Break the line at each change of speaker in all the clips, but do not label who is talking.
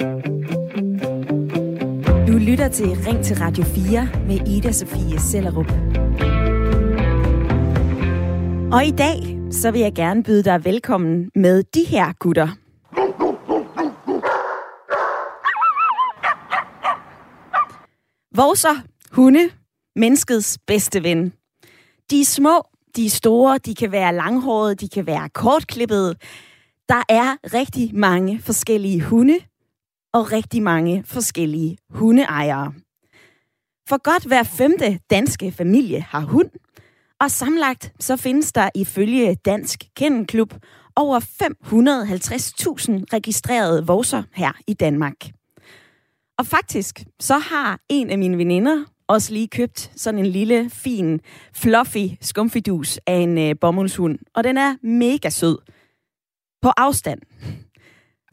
Du lytter til Ring til Radio 4 med Ida Sofie Sellerup. Og i dag, så vil jeg gerne byde dig velkommen med de her gutter. Vores hunde, menneskets bedste ven. De er små, de er store, de kan være langhårede, de kan være kortklippede. Der er rigtig mange forskellige hunde, og rigtig mange forskellige hundeejere. For godt hver femte danske familie har hund, og samlet så findes der ifølge Dansk Kennelklub over 550.000 registrerede vorser her i Danmark. Og faktisk, så har en af mine veninder også lige købt sådan en lille, fin, fluffy skumfidus af en øh, bomuldshund. Og den er mega sød. På afstand.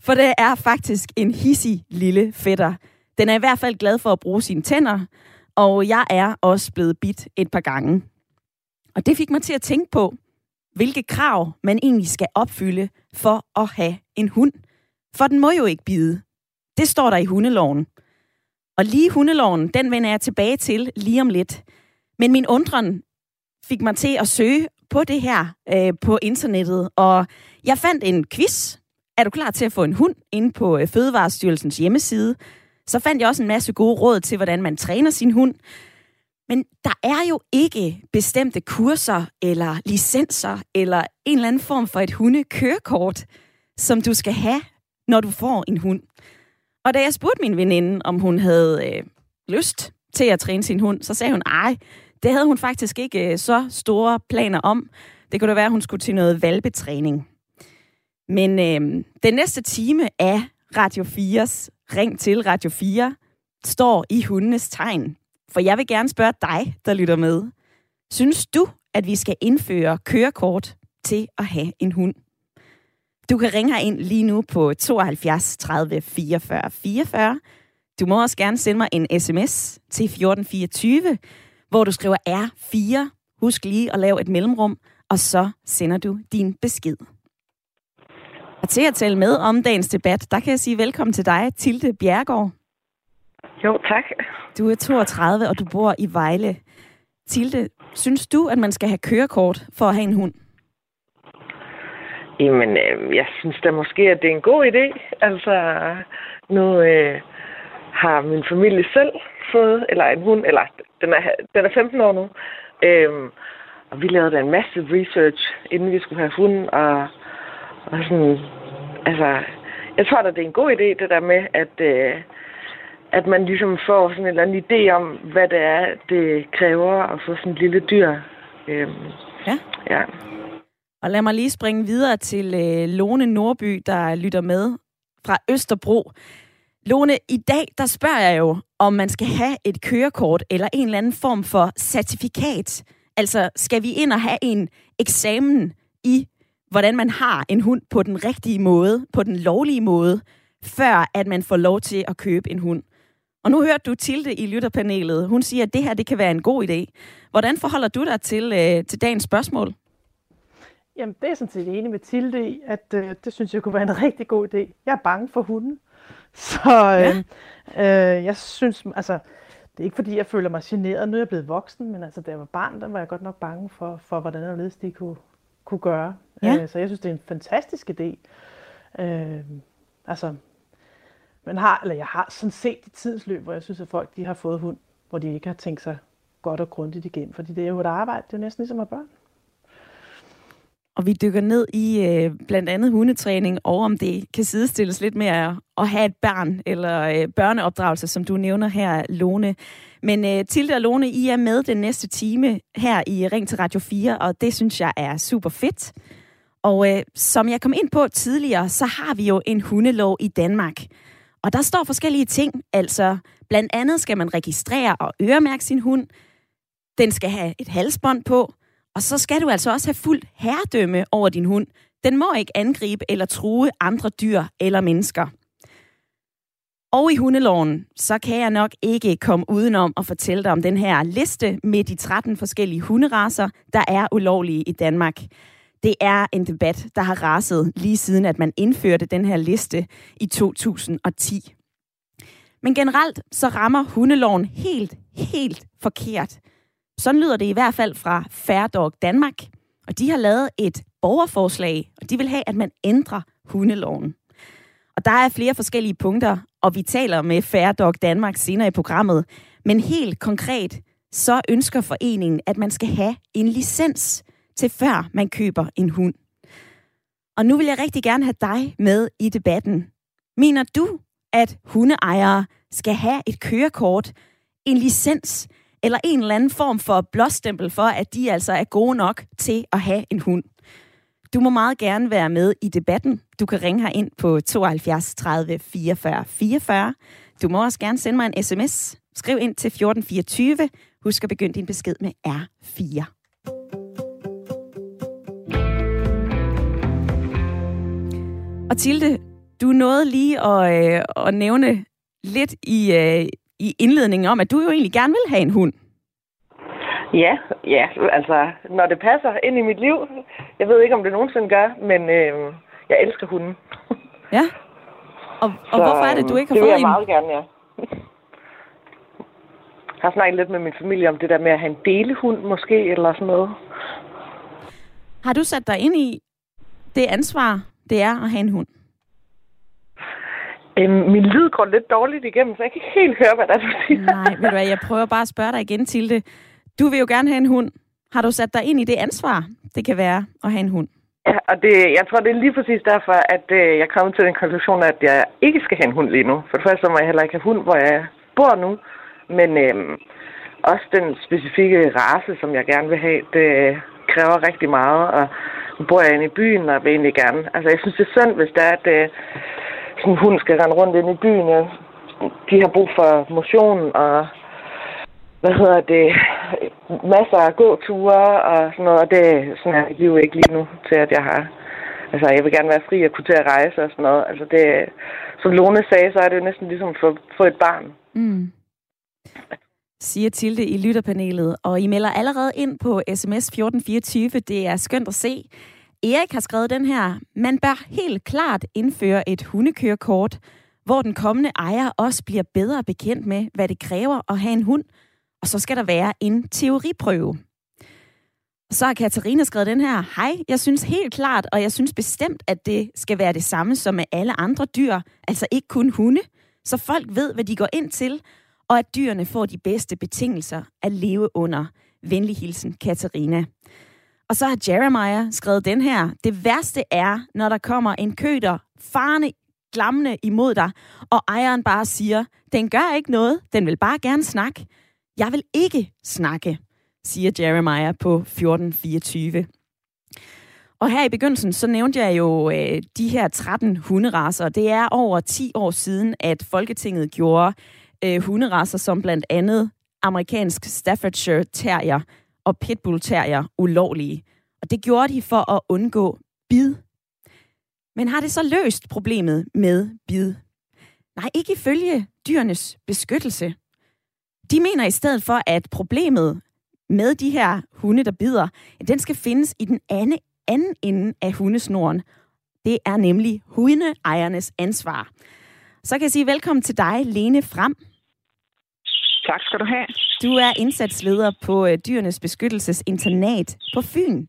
For det er faktisk en hissig lille fætter. Den er i hvert fald glad for at bruge sine tænder, og jeg er også blevet bit et par gange. Og det fik mig til at tænke på, hvilke krav man egentlig skal opfylde for at have en hund. For den må jo ikke bide. Det står der i hundeloven. Og lige hundeloven, den vender jeg tilbage til lige om lidt. Men min undren fik mig til at søge på det her øh, på internettet, og jeg fandt en quiz. Er du klar til at få en hund inde på øh, Fødevarestyrelsens hjemmeside? Så fandt jeg også en masse gode råd til, hvordan man træner sin hund. Men der er jo ikke bestemte kurser eller licenser eller en eller anden form for et hundekørekort, som du skal have, når du får en hund. Og da jeg spurgte min veninde, om hun havde øh, lyst til at træne sin hund, så sagde hun, ej, det havde hun faktisk ikke øh, så store planer om. Det kunne da være, at hun skulle til noget valbetræning. Men øh, den næste time af Radio 4's Ring til Radio 4 står i hundenes tegn. For jeg vil gerne spørge dig, der lytter med. Synes du, at vi skal indføre kørekort til at have en hund? Du kan ringe ind lige nu på 72 30 44 44. Du må også gerne sende mig en sms til 1424, hvor du skriver R4. Husk lige at lave et mellemrum, og så sender du din besked. Og til at tale med om dagens debat, der kan jeg sige velkommen til dig, Tilde Bjergård.
Jo, tak.
Du er 32, og du bor i Vejle. Tilde, synes du, at man skal have kørekort for at have en hund?
Jamen, øh, jeg synes da måske, at det er en god idé. Altså, nu øh, har min familie selv fået, eller en hund, eller den er, den er 15 år nu. Øh, og vi lavede da en masse research, inden vi skulle have hund, og, og sådan, altså, jeg tror da, det er en god idé, det der med, at, øh, at man ligesom får sådan en eller anden idé om, hvad det er, det kræver at få sådan et lille dyr. Øh,
ja.
ja.
Og lad mig lige springe videre til øh, Lone Nordby, der lytter med fra Østerbro. Lone, i dag der spørger jeg jo, om man skal have et kørekort eller en eller anden form for certifikat. Altså, skal vi ind og have en eksamen i, hvordan man har en hund på den rigtige måde, på den lovlige måde, før at man får lov til at købe en hund? Og nu hørte du Tilde i lytterpanelet. Hun siger, at det her det kan være en god idé. Hvordan forholder du dig til, øh, til dagens spørgsmål?
Jamen, det er sådan set enig med Tilde i, at øh, det synes jeg kunne være en rigtig god idé. Jeg er bange for hunden. Så øh, ja. øh, jeg synes, altså, det er ikke fordi, jeg føler mig generet. Nu er jeg blevet voksen, men altså, da jeg var barn, der var jeg godt nok bange for, for hvordan og ledes de kunne, kunne gøre. Ja. Øh, så jeg synes, det er en fantastisk idé. Øh, altså, man har, eller jeg har sådan set i tidens løb, hvor jeg synes, at folk de har fået hund, hvor de ikke har tænkt sig godt og grundigt igennem. Fordi det er jo et arbejde, det er jo næsten ligesom at børn.
Og vi dykker ned i øh, blandt andet hundetræning, og om det kan sidestilles lidt med at, have et barn, eller øh, børneopdragelse, som du nævner her, Lone. Men øh, Tilde og Lone, I er med den næste time her i Ring til Radio 4, og det synes jeg er super fedt. Og øh, som jeg kom ind på tidligere, så har vi jo en hundelov i Danmark. Og der står forskellige ting, altså blandt andet skal man registrere og øremærke sin hund. Den skal have et halsbånd på, og så skal du altså også have fuld herredømme over din hund. Den må ikke angribe eller true andre dyr eller mennesker. Og i hundeloven, så kan jeg nok ikke komme udenom at fortælle dig om den her liste med de 13 forskellige hunderaser, der er ulovlige i Danmark. Det er en debat, der har raset lige siden, at man indførte den her liste i 2010. Men generelt så rammer hundeloven helt, helt forkert. Sådan lyder det i hvert fald fra Fair Dog Danmark. Og de har lavet et borgerforslag, og de vil have, at man ændrer hundeloven. Og der er flere forskellige punkter, og vi taler med Fair Dog Danmark senere i programmet. Men helt konkret, så ønsker foreningen, at man skal have en licens til før man køber en hund. Og nu vil jeg rigtig gerne have dig med i debatten. Mener du, at hundeejere skal have et kørekort, en licens eller en eller anden form for blåstempel for, at de altså er gode nok til at have en hund? Du må meget gerne være med i debatten. Du kan ringe her ind på 72 30 44 44. Du må også gerne sende mig en sms. Skriv ind til 1424. Husk at begynde din besked med R4. Og Tilde, du nåede lige at, øh, at nævne lidt i, øh, i indledningen om, at du jo egentlig gerne vil have en hund.
Ja, ja, altså, når det passer ind i mit liv. Jeg ved ikke, om det nogensinde gør, men øh, jeg elsker hunden.
Ja? Og, og Så, hvorfor er det, du ikke har
det
fået
en? Det vil jeg meget gerne, ja. Jeg har snakket lidt med min familie om det der med at have en delehund måske, eller sådan noget.
Har du sat dig ind i det ansvar, det er at have en hund?
Øhm, min lyd går lidt dårligt igennem, så jeg kan ikke helt høre, hvad der er, du siger.
Nej, ved du hvad, jeg prøver bare at spørge dig igen til det. Du vil jo gerne have en hund. Har du sat dig ind i det ansvar, det kan være at have en hund?
Ja, og det, jeg tror, det er lige præcis derfor, at øh, jeg kommer til den konklusion, at jeg ikke skal have en hund lige nu. For det første må jeg heller ikke have hund, hvor jeg bor nu. Men øh, også den specifikke race, som jeg gerne vil have, det kræver rigtig meget. Og nu bor jeg inde i byen, og vil egentlig gerne... Altså, jeg synes, det er synd, hvis det er, at øh, sådan en hund skal rende rundt ind i byen. Ja. De har brug for motion og hvad hedder det, masser af gåture og sådan noget, og det sådan er mit liv ikke lige nu til, at jeg har, altså jeg vil gerne være fri og kunne til at rejse og sådan noget. Altså det, som Lone sagde, så er det jo næsten ligesom for, for et barn. Mm.
Siger Tilde i lytterpanelet, og I melder allerede ind på sms 1424. Det er skønt at se. Erik har skrevet den her. Man bør helt klart indføre et hundekørekort, hvor den kommende ejer også bliver bedre bekendt med, hvad det kræver at have en hund, og så skal der være en teoriprøve. Så har Katarina skrevet den her. Hej, jeg synes helt klart, og jeg synes bestemt, at det skal være det samme som med alle andre dyr, altså ikke kun hunde, så folk ved, hvad de går ind til, og at dyrene får de bedste betingelser at leve under. Venlig hilsen, Katarina. Og så har Jeremiah skrevet den her. Det værste er, når der kommer en køder farne glammende imod dig, og ejeren bare siger, den gør ikke noget, den vil bare gerne snakke. Jeg vil ikke snakke, siger Jeremiah på 1424. Og her i begyndelsen, så nævnte jeg jo øh, de her 13 hunderaser. Det er over 10 år siden, at Folketinget gjorde øh, hunderaser som blandt andet amerikansk Staffordshire Terrier og Pitbull Terrier ulovlige. Og det gjorde de for at undgå bid. Men har det så løst problemet med bid? Nej, ikke ifølge dyrenes beskyttelse. De mener i stedet for, at problemet med de her hunde, der bider, den skal findes i den anden, anden ende af hundesnoren. Det er nemlig hundeejernes ansvar. Så kan jeg sige velkommen til dig, Lene Frem.
Tak skal du have.
Du er indsatsleder på øh, Dyrenes Beskyttelsesinternat på Fyn.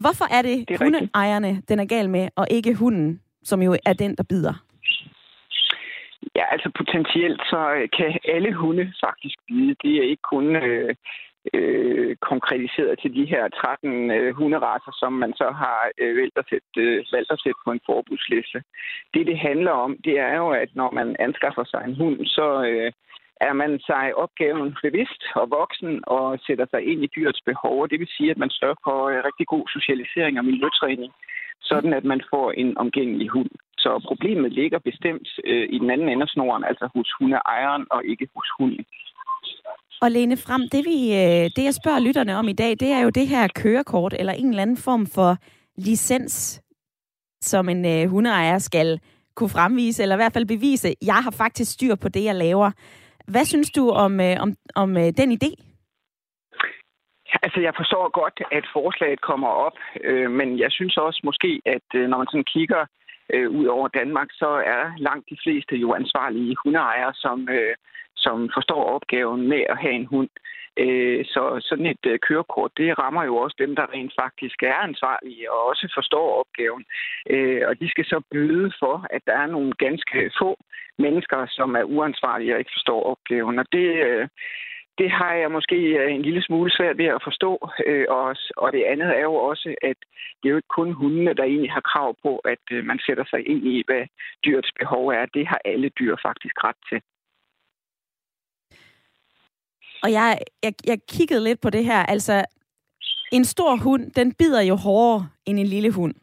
Hvorfor er det, det er hundeejerne, rigtigt. den er gal med, og ikke hunden, som jo er den, der bider?
Ja, altså potentielt så øh, kan alle hunde faktisk bide. Det er ikke kun øh, øh, konkretiseret til de her 13 øh, hunderaser, som man så har øh, valgt, at sætte, øh, valgt at sætte på en forbudsliste. Det, det handler om, det er jo, at når man anskaffer sig en hund, så øh, er man sig opgaven bevidst og voksen og sætter sig ind i dyrets behov. Det vil sige, at man sørger for øh, rigtig god socialisering og miljøtræning, sådan at man får en omgængelig hund. Så problemet ligger bestemt øh, i den anden ende af snoren, altså hos hundeejeren og ikke hos hunden.
Og Lene Frem, det, vi, øh, det jeg spørger lytterne om i dag, det er jo det her kørekort, eller en eller anden form for licens, som en øh, hundeejer skal kunne fremvise, eller i hvert fald bevise, jeg har faktisk styr på det, jeg laver. Hvad synes du om, øh, om, om øh, den idé?
Altså, jeg forstår godt, at forslaget kommer op, øh, men jeg synes også måske, at øh, når man sådan kigger øh, ud over Danmark, så er langt de fleste jo ansvarlige hundeejere, som, øh, som forstår opgaven med at have en hund. Øh, så sådan et øh, kørekort, det rammer jo også dem, der rent faktisk er ansvarlige og også forstår opgaven. Øh, og de skal så byde for, at der er nogle ganske få mennesker, som er uansvarlige og ikke forstår opgaven. Og det, det har jeg måske en lille smule svært ved at forstå. Og det andet er jo også, at det er jo ikke kun hundene, der egentlig har krav på, at man sætter sig ind i, hvad dyrets behov er. Det har alle dyr faktisk ret til.
Og jeg, jeg, jeg kiggede lidt på det her. Altså, en stor hund, den bider jo hårdere end en lille hund.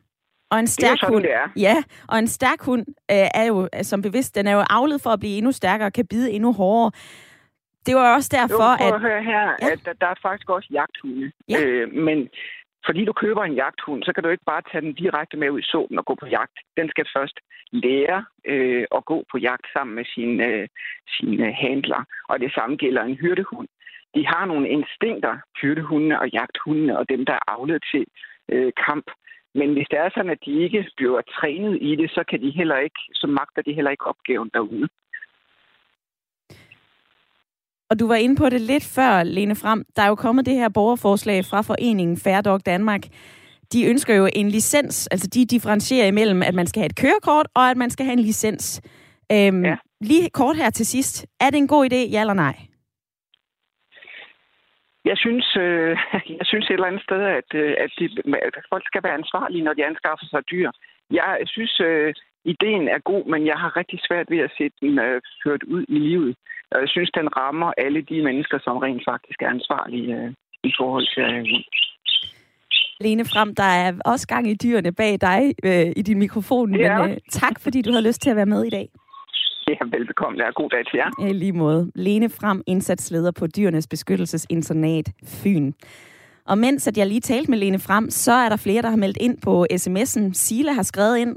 Og en stærk
sådan,
hund,
det er.
ja, og en stærk hund øh, er jo, som bevidst, den er jo avlet for at blive endnu stærkere og kan bide endnu hårdere. Det var også derfor,
jo,
at...
at... høre her, ja. at der, der er faktisk også jagthunde.
Ja.
Øh, men fordi du køber en jagthund, så kan du ikke bare tage den direkte med ud i solen og gå på jagt. Den skal først lære øh, at gå på jagt sammen med sine, øh, sine øh, handler. Og det samme gælder en hyrdehund. De har nogle instinkter, hyrdehundene og jagthundene og dem, der er afledt til øh, kamp. Men hvis det er sådan, at de ikke bliver trænet i det, så kan de heller ikke, så magter de heller ikke opgaven derude.
Og du var inde på det lidt før, Lene Frem. Der er jo kommet det her borgerforslag fra foreningen Fair Dog Danmark. De ønsker jo en licens, altså de differentierer imellem, at man skal have et kørekort, og at man skal have en licens. Øhm, ja. Lige kort her til sidst. Er det en god idé, ja eller nej?
Jeg synes, øh, jeg synes et eller andet sted, at, øh, at, de, at folk skal være ansvarlige, når de anskaffer sig dyr. Jeg synes, øh, ideen er god, men jeg har rigtig svært ved at se den øh, ført ud i livet. Og jeg synes, den rammer alle de mennesker, som rent faktisk er ansvarlige øh, i forhold til øh,
Lene Frem, der er også gang i dyrene bag dig øh, i din mikrofon, men øh, tak fordi du har lyst til at være med i dag.
Ja, velbekomme. Ja, god dag til jer.
I lige måde. Lene Frem, indsatsleder på Dyrenes Beskyttelsesinternat Fyn. Og mens at jeg lige talte med Lene Frem, så er der flere, der har meldt ind på sms'en. Sile har skrevet ind,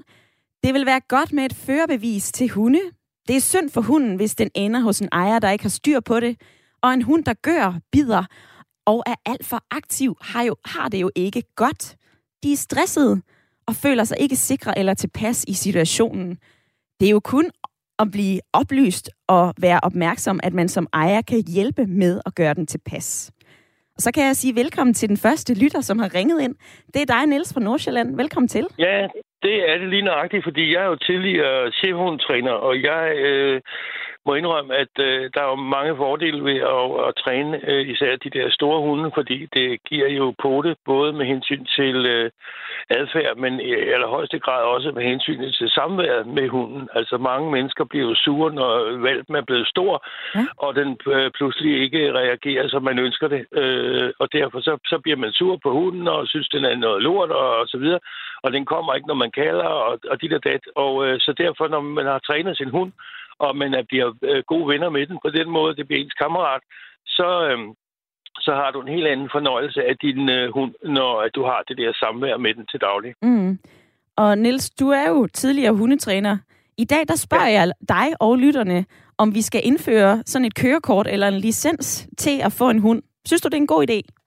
det vil være godt med et førerbevis til hunde. Det er synd for hunden, hvis den ender hos en ejer, der ikke har styr på det. Og en hund, der gør, bider og er alt for aktiv, har, jo, har det jo ikke godt. De er stressede og føler sig ikke sikre eller tilpas i situationen. Det er jo kun at blive oplyst og være opmærksom, at man som ejer kan hjælpe med at gøre den tilpas. Og så kan jeg sige velkommen til den første lytter, som har ringet ind. Det er dig, Niels fra Nordsjælland. Velkommen til.
Ja, det er det lige nøjagtigt, fordi jeg er jo tidligere chefhundtræner, og jeg øh, må indrømme, at øh, der er jo mange fordele ved at, at træne øh, især de der store hunde, fordi det giver jo det, både med hensyn til øh, adfærd, men i allerhøjeste grad også med hensyn til samværet med hunden. Altså mange mennesker bliver jo sure, når valpen er blevet stor, ja. og den øh, pludselig ikke reagerer, som man ønsker det. Øh, og derfor så, så bliver man sur på hunden og synes, den er noget lort og, og så videre. Og den kommer ikke, når man kalder og, og dit og dat. Og øh, så derfor, når man har trænet sin hund, og man bliver øh, gode venner med den på den måde, det bliver ens kammerat, så, øh, så har du en helt anden fornøjelse af din øh, hund, når du har det der samvær med den til daglig.
Mm. Og Nils, du er jo tidligere hundetræner. I dag der spørger ja. jeg dig og lytterne, om vi skal indføre sådan et kørekort eller en licens til at få en hund. Synes du, det er en god idé?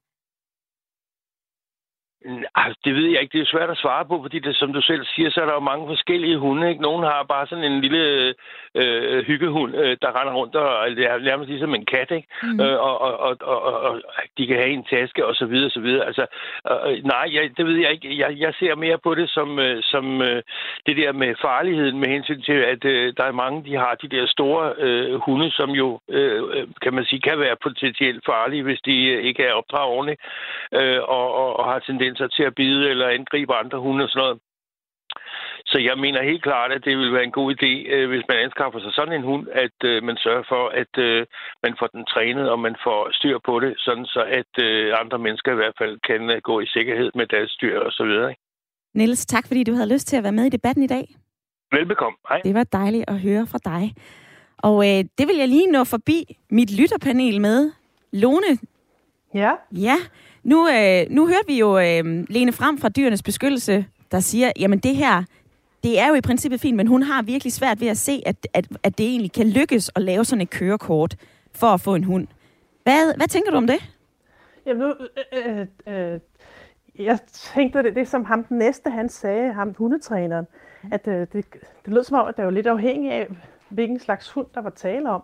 Altså, det ved jeg ikke. Det er svært at svare på, fordi det, som du selv siger, så er der jo mange forskellige hunde. Ikke? Nogle har bare sådan en lille øh, hyggehund, øh, der render rundt, og det er nærmest ligesom en kat, ikke? Mm. Øh, og, og, og, og, og, de kan have en taske, og så videre, og så videre. Altså, øh, nej, jeg, det ved jeg ikke. Jeg, jeg ser mere på det som, øh, som øh, det der med farligheden, med hensyn til, at øh, der er mange, de har de der store øh, hunde, som jo, øh, kan man sige, kan være potentielt farlige, hvis de øh, ikke er opdraget ordentligt, øh, og, og, og har tendenser til at bide eller angribe andre hunde og sådan noget. Så jeg mener helt klart, at det vil være en god idé, øh, hvis man anskaffer sig sådan en hund, at øh, man sørger for, at øh, man får den trænet, og man får styr på det, sådan så at andre mennesker i hvert fald kan gå i sikkerhed med deres dyr og så videre.
Niels, tak fordi du havde lyst til at være med i debatten i dag.
Velbekomme. Hej.
Det var dejligt at høre fra dig. Og øh, det vil jeg lige nå forbi mit lytterpanel med. Lone.
Ja?
Ja. Nu, øh, nu hørte vi jo øh, Lene Frem fra Dyrenes Beskyttelse, der siger, jamen det her, det er jo i princippet fint, men hun har virkelig svært ved at se, at, at, at det egentlig kan lykkes at lave sådan et kørekort for at få en hund. Hvad, hvad tænker du om det?
Jamen nu, øh, øh, øh jeg tænkte det, det som ham den næste, han sagde, ham hundetræneren, at øh, det, det lød som om, at det var lidt afhængigt af, hvilken slags hund, der var tale om.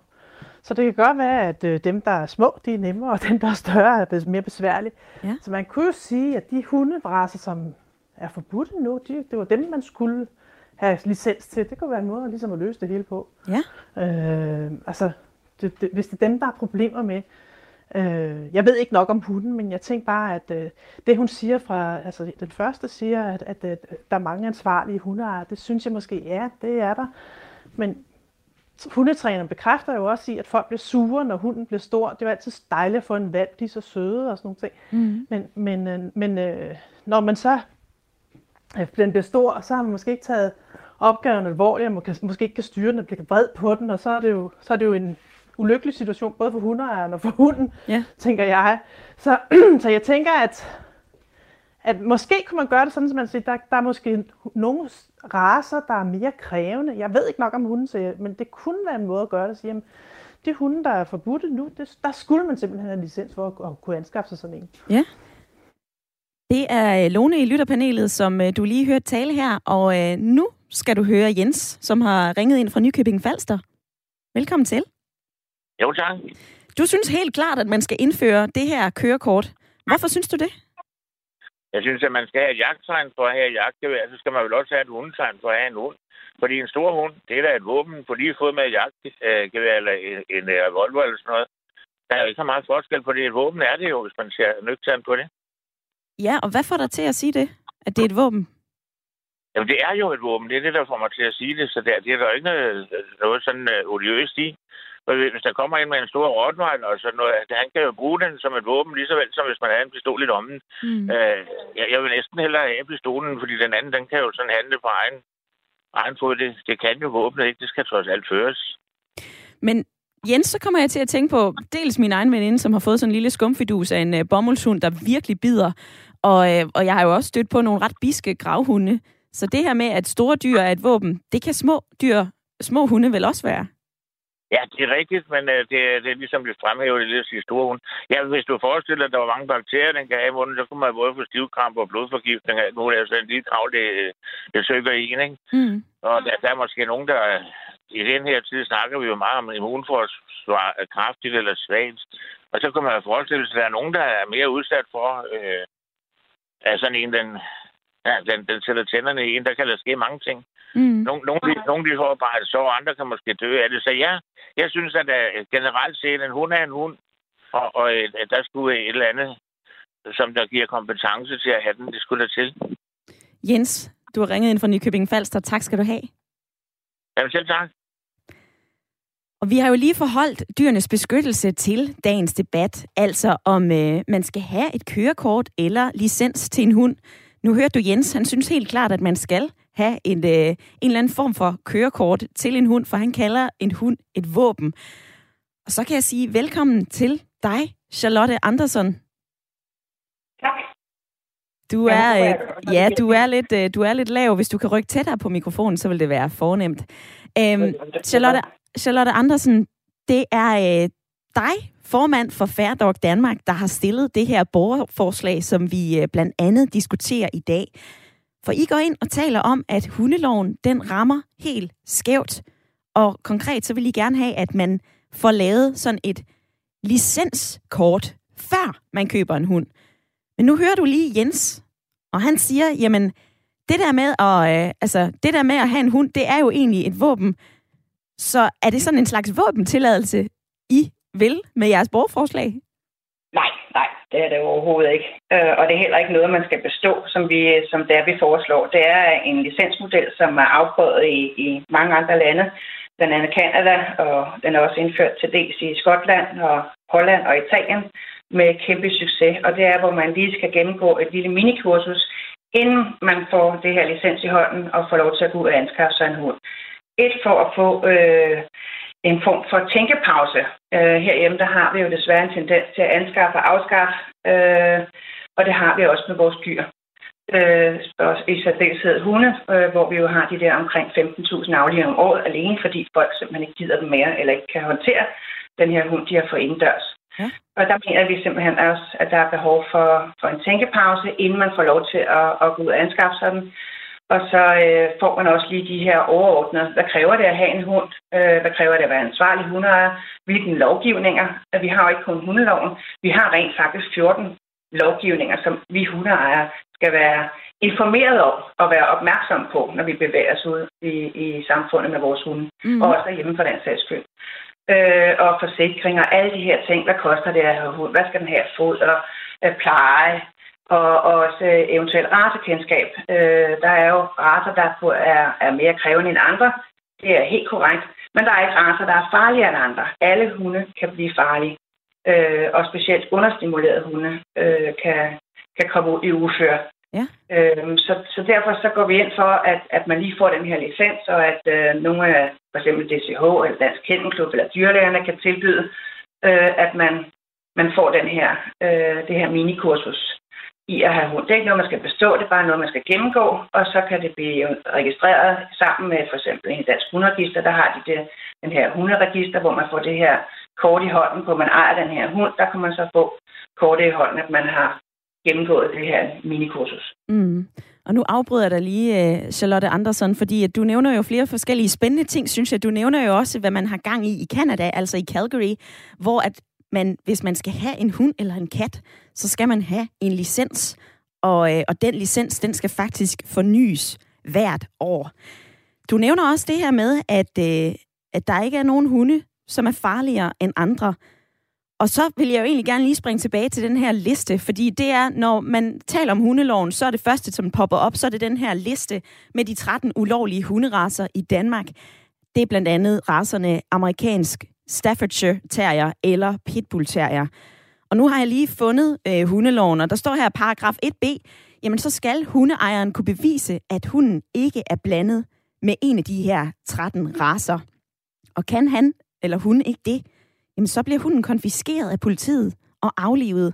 Så det kan godt være, at øh, dem, der er små, de er nemmere, og dem, der er større, er mere besværlige. Ja. Så man kunne jo sige, at de hundebrasser, som er forbudt nu, de, det var dem, man skulle have licens til. Det kunne være en måde ligesom at løse det hele på.
Ja.
Øh, altså, det, det, hvis det er dem, der har problemer med, Øh, jeg ved ikke nok om hunden, men jeg tænker bare, at øh, det hun siger fra, altså den første siger, at, at, at der er mange ansvarlige hundeejere, det synes jeg måske, ja, det er der. Men hundetræneren bekræfter jo også i, at folk bliver sure, når hunden bliver stor. Det er jo altid dejligt at få en valg, de er så søde og sådan nogle ting. Mm. Men, men, øh, men øh, når man så øh, den bliver stor, så har man måske ikke taget opgaven alvorligt, og man måske ikke kan styre den, og bliver vred på den, og så er det jo, så er det jo en ulykkelig situation, både for hundeejeren og for hunden, ja. tænker jeg. Så, så jeg tænker, at, at måske kunne man gøre det sådan, at man siger, der, der er måske nogle raser, der er mere krævende. Jeg ved ikke nok om hunden, så men det kunne være en måde at gøre det. Sige, jamen, de hunde, der er forbudte nu, det, der skulle man simpelthen have licens for at, at kunne anskaffe sig sådan en.
Ja. Det er øh, Lone i lytterpanelet, som øh, du lige hørte tale her, og øh, nu skal du høre Jens, som har ringet ind fra Nykøbing Falster. Velkommen til.
Jo, tak.
Du synes helt klart, at man skal indføre det her kørekort. Hvorfor synes du det?
Jeg synes, at man skal have et jagttegn for at have jagtgevær. Så skal man vel også have et hundetegn for at have en hund. Fordi en stor hund, det er da et våben på lige fod med et jagtgevær eller en, en revolver eller sådan noget. Der er jo ikke så meget forskel på det. Et våben er det jo, hvis man ser nøgternt på det.
Ja, og hvad får dig til at sige det? At det er et våben?
Jamen, det er jo et våben. Det er det, der får mig til at sige det. Så det er, det er der ikke noget, noget sådan uh, odiøst i. Hvis der kommer en med en stor rottweiler og sådan noget, han kan jo bruge den som et våben, lige så vel som hvis man har en pistol i lommen. Mm. Øh, jeg, jeg vil næsten hellere have pistolen, fordi den anden, den kan jo sådan handle på egen, egen fod. Det, det kan jo våbne ikke, det skal trods alt føres.
Men Jens, så kommer jeg til at tænke på dels min egen veninde, som har fået sådan en lille skumfidus af en uh, bomuldshund, der virkelig bider. Og, uh, og jeg har jo også stødt på nogle ret biske gravhunde. Så det her med, at store dyr er et våben, det kan små dyr, små hunde vel også være?
Ja, det er rigtigt, men øh, det, det er ligesom det fremhæver lidt i store hund. Ja, hvis du forestiller dig, at der var mange bakterier, den kan have i munden, så kunne man både få stivkramp og blodforgiftning. Nu er det sådan en lille krav, det, det søger i en, ikke? Mm. Og der, der er måske nogen, der... I den her tid snakker vi jo meget om immunforsvar, kraftigt eller svagt. Og så kan man forestille sig, at der er nogen, der er mere udsat for, øh, at sådan en, den, ja, den, den sætter tænderne i en. Der kan der ske mange ting. Mm. Nogle, nogle, de, nogle de får bare så, andre kan måske dø af det. Så ja, jeg synes, at uh, generelt set, en hund er en hund, og, og uh, der skulle et eller andet, som der giver kompetence til at have den, det skulle der til.
Jens, du har ringet ind fra Nykøbing Falster. Tak skal du have.
Jamen selv tak.
Og vi har jo lige forholdt dyrenes beskyttelse til dagens debat, altså om øh, man skal have et kørekort eller licens til en hund. Nu hørte du Jens, han synes helt klart, at man skal have en, øh, en eller anden form for kørekort til en hund, for han kalder en hund et våben. Og så kan jeg sige velkommen til dig, Charlotte Andersen.
Tak.
Du er, øh, ja, du er lidt, øh, du er lidt lav. Hvis du kan rykke tættere på mikrofonen, så vil det være fornemt. Øhm, Charlotte, Charlotte Andersen, det er øh, dig, formand for Færdog Danmark, der har stillet det her borgerforslag, som vi øh, blandt andet diskuterer i dag. For I går ind og taler om, at hundeloven den rammer helt skævt. Og konkret så vil I gerne have, at man får lavet sådan et licenskort, før man køber en hund. Men nu hører du lige Jens, og han siger, jamen, det der med at, øh, altså, det der med at have en hund, det er jo egentlig et våben. Så er det sådan en slags våbentilladelse, vil med jeres borgerforslag?
Nej, nej, det er det overhovedet ikke. Øh, og det er heller ikke noget, man skal bestå, som, vi, som det er, vi foreslår. Det er en licensmodel, som er afprøvet i, i mange andre lande, blandt andet Canada, og den er også indført til dels i Skotland og Holland og Italien med kæmpe succes. Og det er, hvor man lige skal gennemgå et lille minikursus, inden man får det her licens i hånden og får lov til at gå ud og anskaffe sig en hund. Et for at få øh, en form for tænkepause. Øh, herhjemme der har vi jo desværre en tendens til at anskaffe og afskaffe, øh, og det har vi også med vores dyr. Øh, I særdeleshed hunde, øh, hvor vi jo har de der omkring 15.000 afleveringer om året alene, fordi folk simpelthen ikke gider dem mere, eller ikke kan håndtere den her hund, de har fået indendørs. Ja. Og der mener vi simpelthen også, at der er behov for, for en tænkepause, inden man får lov til at, at gå ud og anskaffe sig den. Og så øh, får man også lige de her overordnede. Hvad kræver det at have en hund? Øh, hvad kræver det at være ansvarlig hundeejer? Hvilke lovgivninger? Vi har jo ikke kun hundeloven. Vi har rent faktisk 14 lovgivninger, som vi hundeejere skal være informeret om og være opmærksom på, når vi bevæger os ud i, i samfundet med vores hunde. Mm. Og også derhjemme for den sags skyld. Øh, og forsikringer, alle de her ting. Hvad koster det at have hund? Hvad skal den have fod og øh, pleje? Og også eventuelt rasekendskab. Øh, der er jo raser, der er, er mere krævende end andre. Det er helt korrekt. Men der er ikke raser, der er farligere end andre. Alle hunde kan blive farlige. Øh, og specielt understimulerede hunde øh, kan, kan komme ud i ufør. Ja. Øh, så, så derfor så går vi ind for, at, at man lige får den her licens, og at øh, nogle af for eksempel DCH eller Dansk Kennelklub eller dyrlægerne kan tilbyde, øh, at man, man får den her, øh, det her minikursus i at have hund. Det er ikke noget, man skal bestå, det er bare noget, man skal gennemgå, og så kan det blive registreret sammen med for eksempel en dansk hunderegister. Der har de det, den her hunderegister, hvor man får det her kort i hånden, hvor man ejer den her hund. Der kan man så få kortet i hånden, at man har gennemgået det her minikursus.
Mm. Og nu afbryder jeg dig lige, øh, Charlotte Andersen, fordi at du nævner jo flere forskellige spændende ting, synes jeg. Du nævner jo også, hvad man har gang i i Canada, altså i Calgary, hvor at man, hvis man skal have en hund eller en kat, så skal man have en licens. Og, øh, og den licens, den skal faktisk fornyes hvert år. Du nævner også det her med, at, øh, at der ikke er nogen hunde, som er farligere end andre. Og så vil jeg jo egentlig gerne lige springe tilbage til den her liste, fordi det er, når man taler om hundeloven, så er det første, som popper op, så er det den her liste med de 13 ulovlige hunderasser i Danmark. Det er blandt andet raserne amerikansk Staffordshire Terrier eller Pitbull Terrier. Og nu har jeg lige fundet øh, hundeloven, og der står her paragraf 1b, jamen så skal hundeejeren kunne bevise, at hunden ikke er blandet med en af de her 13 raser. Og kan han eller hun ikke det, jamen så bliver hunden konfiskeret af politiet og aflivet.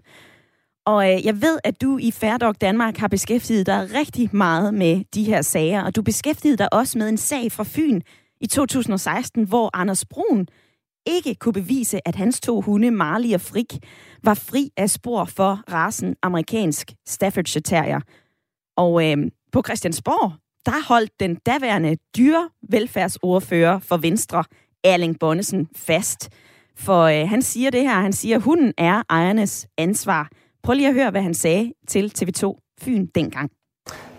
Og øh, jeg ved, at du i Færdog Danmark har beskæftiget dig rigtig meget med de her sager, og du beskæftigede dig også med en sag fra Fyn i 2016, hvor Anders Brun ikke kunne bevise, at hans to hunde, Marley og Frik, var fri af spor for rasen amerikansk Staffordshire Terrier. Og øh, på Christiansborg, der holdt den daværende dyrevelfærdsordfører for Venstre, Erling Bonnesen, fast. For øh, han siger det her, han siger, at hunden er ejernes ansvar. Prøv lige at høre, hvad han sagde til TV2 Fyn dengang.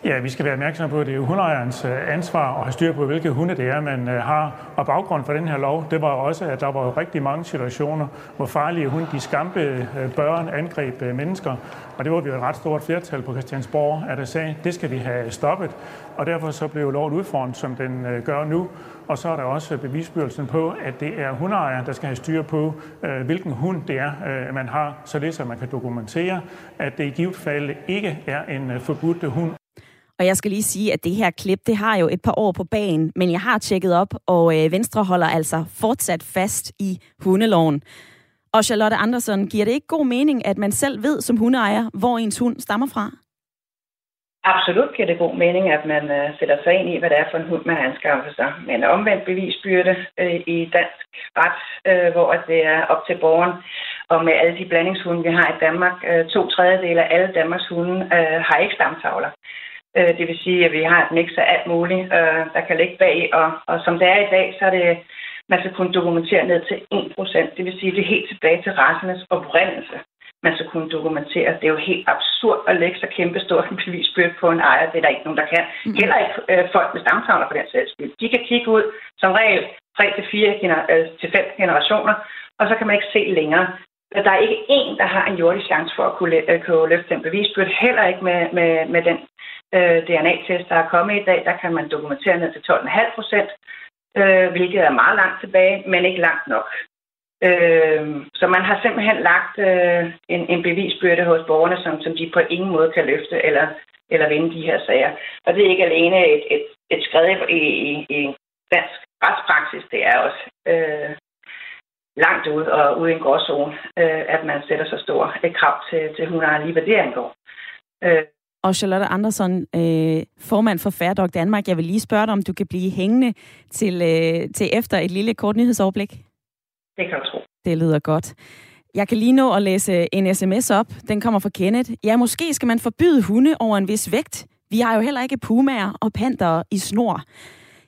Ja, vi skal være opmærksomme på, at det er hundeejerens øh, ansvar at have styr på, hvilke hunde det er, man øh, har. Og baggrund for den her lov, det var også, at der var rigtig mange situationer, hvor farlige hunde, de skampe øh, børn, angreb mennesker. Og det var vi jo et ret stort flertal på Christiansborg, at der sagde, det skal vi have stoppet. Og derfor så blev loven udformet, som den gør nu. Og så er der også bevisbyrelsen på, at det er hundeejeren, der skal have styr på, hvilken hund det er, man har, således at man kan dokumentere, at det i givet fald ikke er en forbudt hund.
Og jeg skal lige sige, at det her klip, det har jo et par år på banen, men jeg har tjekket op, og øh, Venstre holder altså fortsat fast i hundeloven. Og Charlotte Andersen, giver det ikke god mening, at man selv ved som hundeejer, hvor ens hund stammer fra?
Absolut giver det god mening, at man øh, sætter sig ind i, hvad det er for en hund, man har anskaffet sig. Men omvendt bevisbyrde øh, i dansk ret, øh, hvor det er op til borgeren. Og med alle de blandingshunde, vi har i Danmark, øh, to tredjedel af alle Danmarks hunde øh, har ikke stamtavler. Øh, det vil sige, at vi har et mix af alt muligt, øh, der kan ligge bag. Og, og som det er i dag, så er det, man skal kunne dokumentere ned til 1%. Det vil sige, at det er helt tilbage til rasernes oprindelse man skal kunne dokumentere. Det er jo helt absurd at lægge så kæmpe stor en bevisbyrde på en ejer. Det er der ikke nogen, der kan. Mm. Heller ikke øh, folk med stamtavler på den sags skyld. De kan kigge ud som regel 3 til 4 gener- øh, til 5 generationer, og så kan man ikke se længere. Der er ikke én, der har en jordisk chance for at kunne, kunne løfte den bevisbyrde. Heller ikke med, med, med den øh, DNA-test, der er kommet i dag. Der kan man dokumentere ned til 12,5 procent, øh, hvilket er meget langt tilbage, men ikke langt nok. Øh, så man har simpelthen lagt øh, en, en bevisbyrde hos borgerne, som, som de på ingen måde kan løfte eller, eller vinde de her sager. Og det er ikke alene et, et, et skred i, i, i dansk retspraksis, det er også øh, langt ud og ude i en gråzone, øh, at man sætter så stor et krav til, til hundeejeren lige hvad det angår.
Øh, og Charlotte Andersen, øh, formand for Færdog Danmark. Jeg vil lige spørge dig, om du kan blive hængende til, øh, til efter et lille kort nyhedsoverblik.
Det kan du tro.
Det lyder godt. Jeg kan lige nå at læse en sms op. Den kommer fra Kenneth. Ja, måske skal man forbyde hunde over en vis vægt. Vi har jo heller ikke pumaer og panter i snor.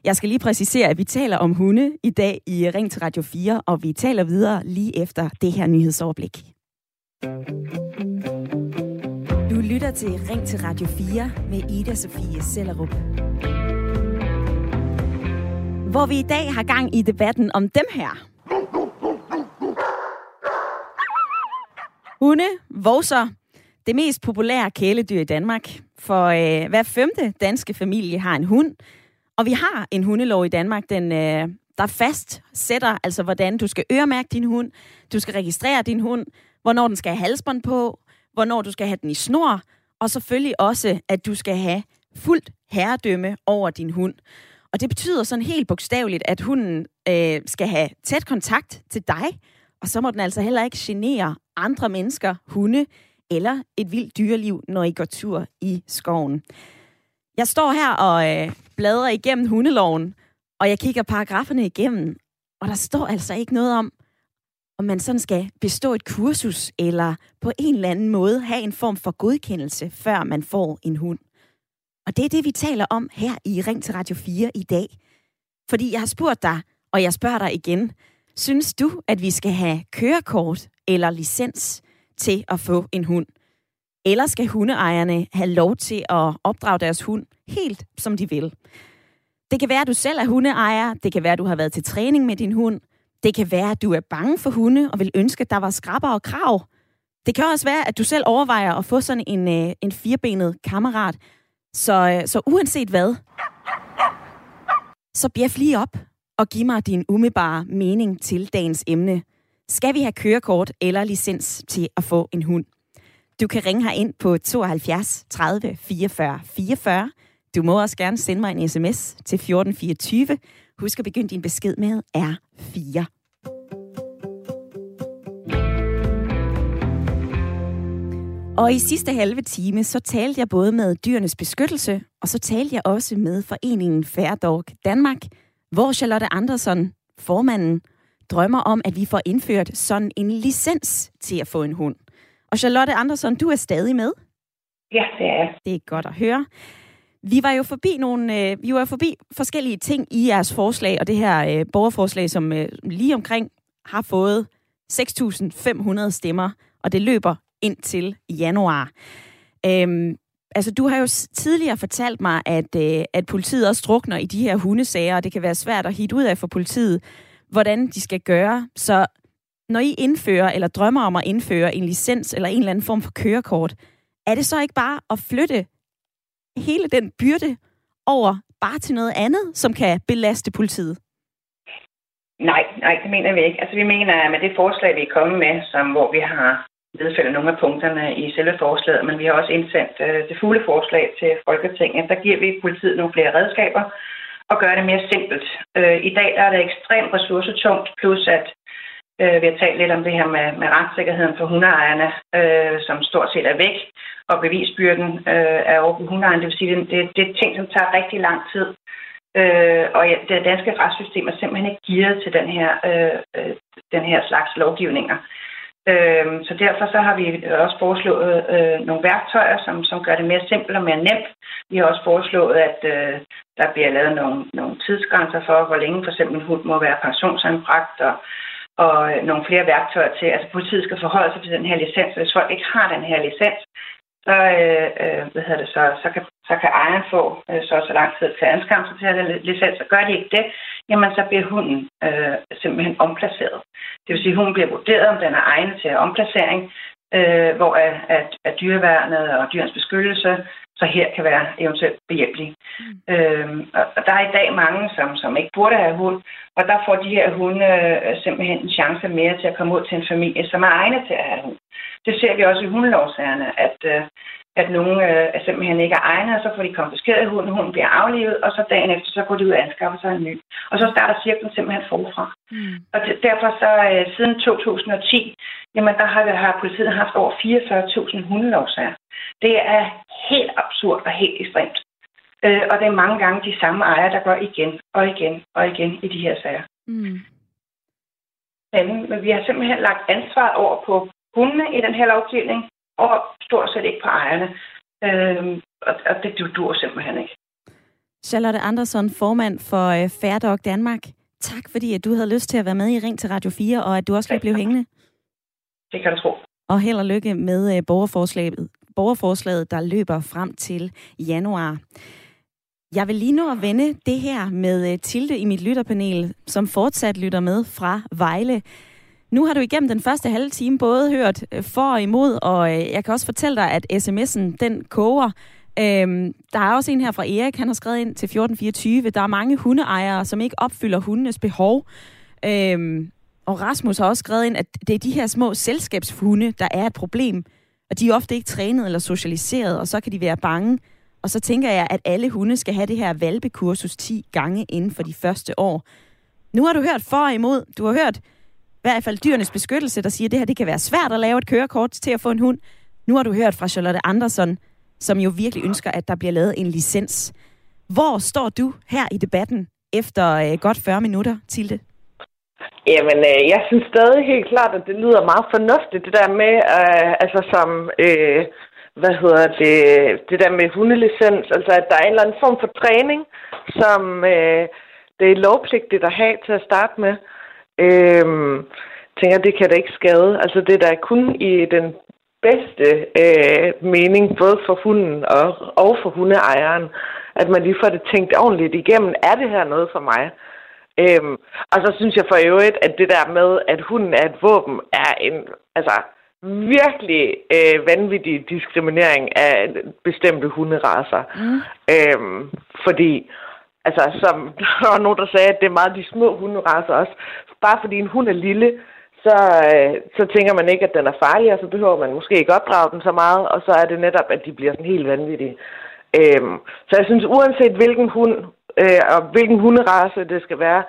Jeg skal lige præcisere, at vi taler om hunde i dag i Ring til Radio 4, og vi taler videre lige efter det her nyhedsoverblik. Du lytter til Ring til Radio 4 med Ida Sofie Sellerup. Hvor vi i dag har gang i debatten om dem her. Hunde, vorser, det mest populære kæledyr i Danmark. For øh, hver femte danske familie har en hund. Og vi har en hundelov i Danmark, den, øh, der fast sætter, altså hvordan du skal øremærke din hund, du skal registrere din hund, hvornår den skal have halsbånd på, hvornår du skal have den i snor, og selvfølgelig også, at du skal have fuldt herredømme over din hund. Og det betyder sådan helt bogstaveligt, at hunden øh, skal have tæt kontakt til dig, og så må den altså heller ikke genere andre mennesker, hunde eller et vildt dyreliv, når I går tur i skoven. Jeg står her og øh, bladrer igennem hundeloven, og jeg kigger paragraferne igennem, og der står altså ikke noget om, om man sådan skal bestå et kursus, eller på en eller anden måde have en form for godkendelse, før man får en hund. Og det er det, vi taler om her i Ring til Radio 4 i dag. Fordi jeg har spurgt dig, og jeg spørger dig igen, synes du, at vi skal have kørekort eller licens til at få en hund? Eller skal hundeejerne have lov til at opdrage deres hund helt som de vil? Det kan være, at du selv er hundeejer. Det kan være, at du har været til træning med din hund. Det kan være, at du er bange for hunde og vil ønske, at der var skrabber og krav. Det kan også være, at du selv overvejer at få sådan en, øh, en firebenet kammerat. Så, øh, så uanset hvad, så bjef lige op og giv mig din umiddelbare mening til dagens emne. Skal vi have kørekort eller licens til at få en hund? Du kan ringe her ind på 72 30 44 44. Du må også gerne sende mig en sms til 1424. Husk at begynde din besked med R4. Og i sidste halve time, så talte jeg både med Dyrenes Beskyttelse, og så talte jeg også med foreningen Fair Dog Danmark, hvor Charlotte Andersen, formanden, drømmer om, at vi får indført sådan en licens til at få en hund. Og Charlotte Andersen, du er stadig med?
Ja, det er jeg.
Det er godt at høre. Vi var jo forbi nogle, øh, vi var forbi forskellige ting i jeres forslag, og det her øh, borgerforslag, som øh, lige omkring har fået 6.500 stemmer, og det løber ind til januar. Øhm, altså, du har jo tidligere fortalt mig, at, øh, at politiet også drukner i de her hundesager, og det kan være svært at hitte ud af for politiet, hvordan de skal gøre. Så når I indfører, eller drømmer om at indføre en licens eller en eller anden form for kørekort, er det så ikke bare at flytte hele den byrde over bare til noget andet, som kan belaste politiet?
Nej, nej, det mener vi ikke. Altså vi mener, at med det forslag, vi er kommet med, som, hvor vi har nedfældet nogle af punkterne i selve forslaget, men vi har også indsendt øh, det fulde forslag til Folketinget, der giver vi politiet nogle flere redskaber og gør det mere simpelt. Øh, I dag der er det ekstremt ressourcetungt, plus at øh, vi har talt lidt om det her med, med retssikkerheden for hundeejerne, øh, som stort set er væk, og bevisbyrden øh, er over på hundeejerne. Det vil sige, det, det, det er ting, som tager rigtig lang tid. Øh, og ja, det danske retssystem er simpelthen ikke gearet til den her, øh, øh den her slags lovgivninger. Øh, så derfor så har vi også foreslået øh, nogle værktøjer, som, som gør det mere simpelt og mere nemt. Vi har også foreslået, at øh, der bliver lavet nogle, nogle tidsgrænser for, hvor længe for eksempel en hund må være pensionsanbragt, og, og øh, nogle flere værktøjer til, altså politiet skal forholde sig til den her licens. Hvis folk ikke har den her licens, så, øh, øh, hvad hedder det, så, så, kan, så kan ejeren få øh, så så lang tid til at anskaffe sig til at licens. og gør de ikke det, jamen så bliver hunden øh, simpelthen omplaceret. Det vil sige, at hunden bliver vurderet, om den er egnet til omplacering, øh, hvor øh, at, at, at dyreværnet og dyrens beskyttelse så her kan være eventuelt behjælpelig. Mm. Øhm, og der er i dag mange, som, som ikke burde have hund, og der får de her hunde øh, simpelthen en chance mere til at komme ud til en familie, som er egnet til at have hund. Det ser vi også i hundelovsagerne, at, øh, at nogen øh, simpelthen ikke er egnet, og så får de konfiskeret hunden, hunden bliver aflivet, og så dagen efter, så går de ud og anskaffer sig en ny. Og så starter cirklen simpelthen forfra. Mm. Og det, derfor så øh, siden 2010, jamen der har, har politiet haft over 44.000 hundelovsager. Det er helt absurd og helt ekstremt. Øh, og det er mange gange de samme ejere, der går igen og igen og igen i de her sager. Mm. Men vi har simpelthen lagt ansvar over på hundene i den her lovgivning, og stort set ikke på ejerne. Øh, og, og det du dur simpelthen ikke.
Charlotte Andersson, formand for øh, Fairdog Danmark. Tak fordi, at du havde lyst til at være med i Ring til Radio 4, og at du også lige blev hængende.
Det kan du tro.
Og held og lykke med øh, borgerforslaget, borgerforslaget, der løber frem til januar. Jeg vil lige nå at vende det her med øh, Tilde i mit lytterpanel, som fortsat lytter med fra Vejle. Nu har du igennem den første halve time både hørt øh, for og imod, og øh, jeg kan også fortælle dig, at sms'en den koger. Øhm, der er også en her fra Erik, han har skrevet ind til 1424. Der er mange hundeejere, som ikke opfylder hundenes behov. Øhm, og Rasmus har også skrevet ind, at det er de her små selskabshunde, der er et problem. Og de er ofte ikke trænet eller socialiseret, og så kan de være bange. Og så tænker jeg, at alle hunde skal have det her valpekursus 10 gange inden for de første år. Nu har du hørt for og imod. Du har hørt hvert fald dyrenes beskyttelse, der siger, at det her det kan være svært at lave et kørekort til at få en hund. Nu har du hørt fra Charlotte Andersson, som jo virkelig ønsker, at der bliver lavet en licens. Hvor står du her i debatten efter øh, godt 40 minutter, Tilde?
Jamen, øh, jeg synes stadig helt klart, at det lyder meget fornuftigt, det der med, øh, altså som, øh, hvad hedder det, det der med hundelicens, altså at der er en eller anden form for træning, som øh, det er lovpligtigt at have til at starte med. Øh, tænker, det kan da ikke skade. Altså det er da kun i den bedste øh, mening, både for hunden og, og for hundeejeren, at man lige får det tænkt ordentligt igennem. Er det her noget for mig? Øhm, og så synes jeg for øvrigt, at det der med, at hunden er et våben, er en altså, virkelig øh, vanvittig diskriminering af bestemte hunderaser. Mm. Øhm, fordi, altså, som der var nogen, der sagde, at det er meget de små hunderaser også. Bare fordi en hund er lille, så, øh, så tænker man ikke, at den er farlig, og så behøver man måske ikke opdrage den så meget, og så er det netop, at de bliver sådan helt vanvittige. Øhm, så jeg synes, uanset hvilken hund øh, og hvilken hunderace det skal være,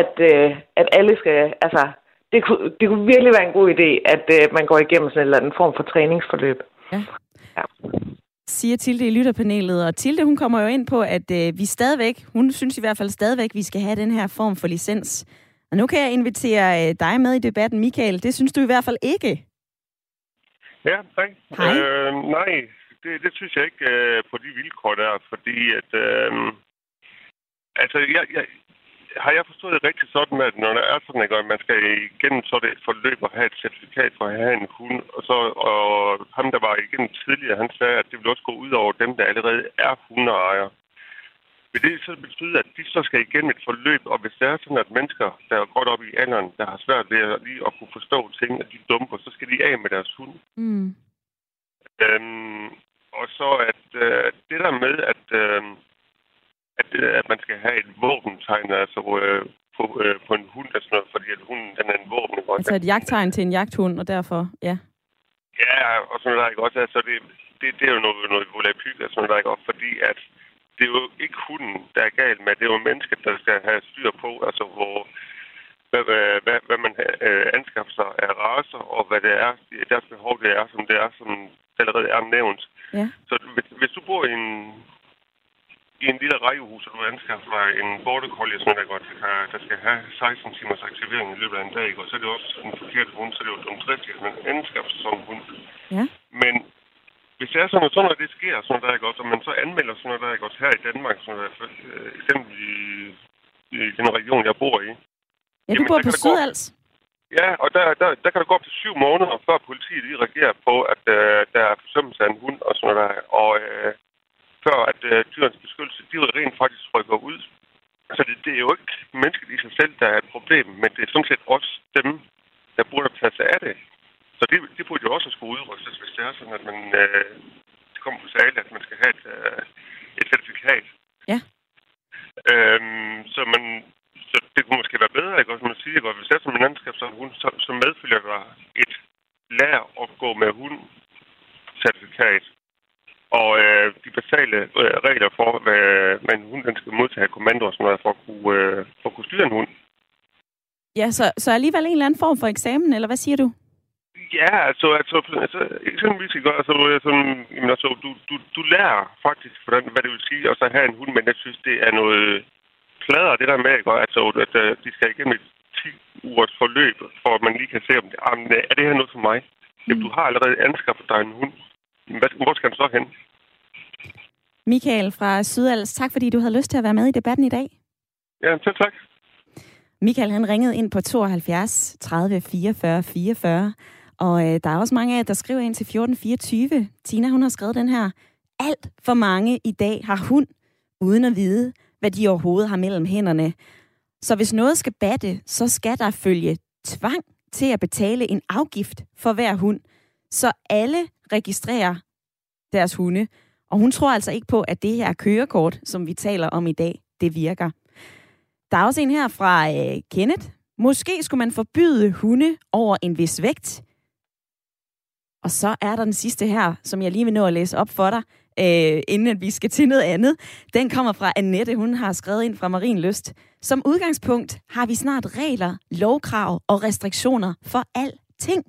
at, øh, at alle skal, altså, det kunne, det kunne virkelig være en god idé, at øh, man går igennem sådan en eller anden form for træningsforløb.
Ja. ja. Siger Tilde i lytterpanelet, og Tilde hun kommer jo ind på, at øh, vi stadigvæk, hun synes i hvert fald stadigvæk, vi skal have den her form for licens. Og nu kan jeg invitere øh, dig med i debatten, Michael. Det synes du i hvert fald ikke.
Ja,
tak.
Hej. Øh, nej, det, det synes jeg ikke øh, på de vilkår der, fordi at... Øh, altså, jeg, jeg, har jeg forstået det rigtigt sådan, at når der er sådan, at man skal igennem sådan et forløb og have et certifikat for at have en hund, og, så, og ham, der var igennem tidligere, han sagde, at det vil også gå ud over dem, der allerede er hundeejere. Vil det så betyde, at de så skal igennem et forløb, og hvis det er sådan, at mennesker, der er godt op i alderen, der har svært ved at, lige at kunne forstå ting, at de dumper, så skal de af med deres hund. Mm. Øhm, og så at øh, det der med, at, øh, at, øh, at man skal have et våbentegn altså, øh, på, øh, på en hund, altså noget, fordi at hunden den er en våben. Ikke?
Altså et jagttegn til en jagthund, og derfor, ja.
Ja, og sådan noget, ikke også? Altså, det, det, det er jo noget, noget volapyk, og sådan noget, ikke også? Fordi at det er jo ikke hunden, der er galt med. Det er jo mennesket, der skal have styr på, altså hvor, hvad, hvad, hvad, man øh, anskaffer sig af raser, og hvad det er, deres behov det er, som det er, som allerede er nævnt. Ja. Så hvis, hvis du bor i en, i en lille rækkehus, og du anskaffer dig en border collie, sådan der, godt, der skal have 16 timers aktivering i løbet af en dag, og så er det også en forkert hund, så er det jo dumt rigtigt, at man anskaffer sig en hund. Ja. Men hvis det er sådan, at sådan noget, sker, sådan der, ikke også, og man så anmelder sådan noget, der, ikke også, her i Danmark, sådan der, for, øh, eksempel i, i den region, jeg bor i.
Ja, du bor på Sydals.
Ja, og der, der, der kan det gå op til syv måneder, før politiet lige reagerer på, at øh, der er forsømmelse af en hund og sådan noget der. Og øh, før at øh, dyrens beskyttelse, de rent faktisk rykker ud. Så det, det er jo ikke mennesket i sig selv, der er et problem, men det er sådan set også dem, der burde tage sig af det. Så det, det burde jo også skulle udrystes, hvis det er sådan, at man, øh, det kommer på tale, at man skal have et, øh, et certifikat.
Ja.
Øhm, så, man, så det kunne måske være bedre, ikke? Også man siger, at hvis det er som en andskab, så, hun, så, så medfølger der et lær at gå med hund certifikat. Og øh, de basale øh, regler for, hvad man hund den skal modtage kommando og sådan noget, for at kunne, øh, for at kunne styre en hund.
Ja, så, så alligevel en eller anden form for eksamen, eller hvad siger du?
Ja, altså, altså, altså eksempelvis ikke altså, sådan, jamen, altså, du, du, du lærer faktisk, hvordan, hvad det vil sige, at så have en hund, men jeg synes, det er noget plader, det der med, ikke? altså, at, at de skal igennem et 10 ugers forløb, for at man lige kan se, om det, jamen, er det her noget for mig? Mm. Jamen, du har allerede anskaffet dig en hund. Hvad, hvor skal den så hen?
Michael fra Sydals, tak fordi du havde lyst til at være med i debatten i dag.
Ja, selv tak.
Michael han ringede ind på 72 30 44 44, og øh, der er også mange af jer, der skriver ind til 1424. Tina, hun har skrevet den her. Alt for mange i dag har hund, uden at vide, hvad de overhovedet har mellem hænderne. Så hvis noget skal batte, så skal der følge tvang til at betale en afgift for hver hund, så alle registrerer deres hunde. Og hun tror altså ikke på, at det her kørekort, som vi taler om i dag, det virker. Der er også en her fra øh, Kenneth. Måske skulle man forbyde hunde over en vis vægt. Og så er der den sidste her, som jeg lige vil nå at læse op for dig, øh, inden at vi skal til noget andet. Den kommer fra Annette. Hun har skrevet ind fra Marienlyst. Som udgangspunkt har vi snart regler, lovkrav og restriktioner for alting.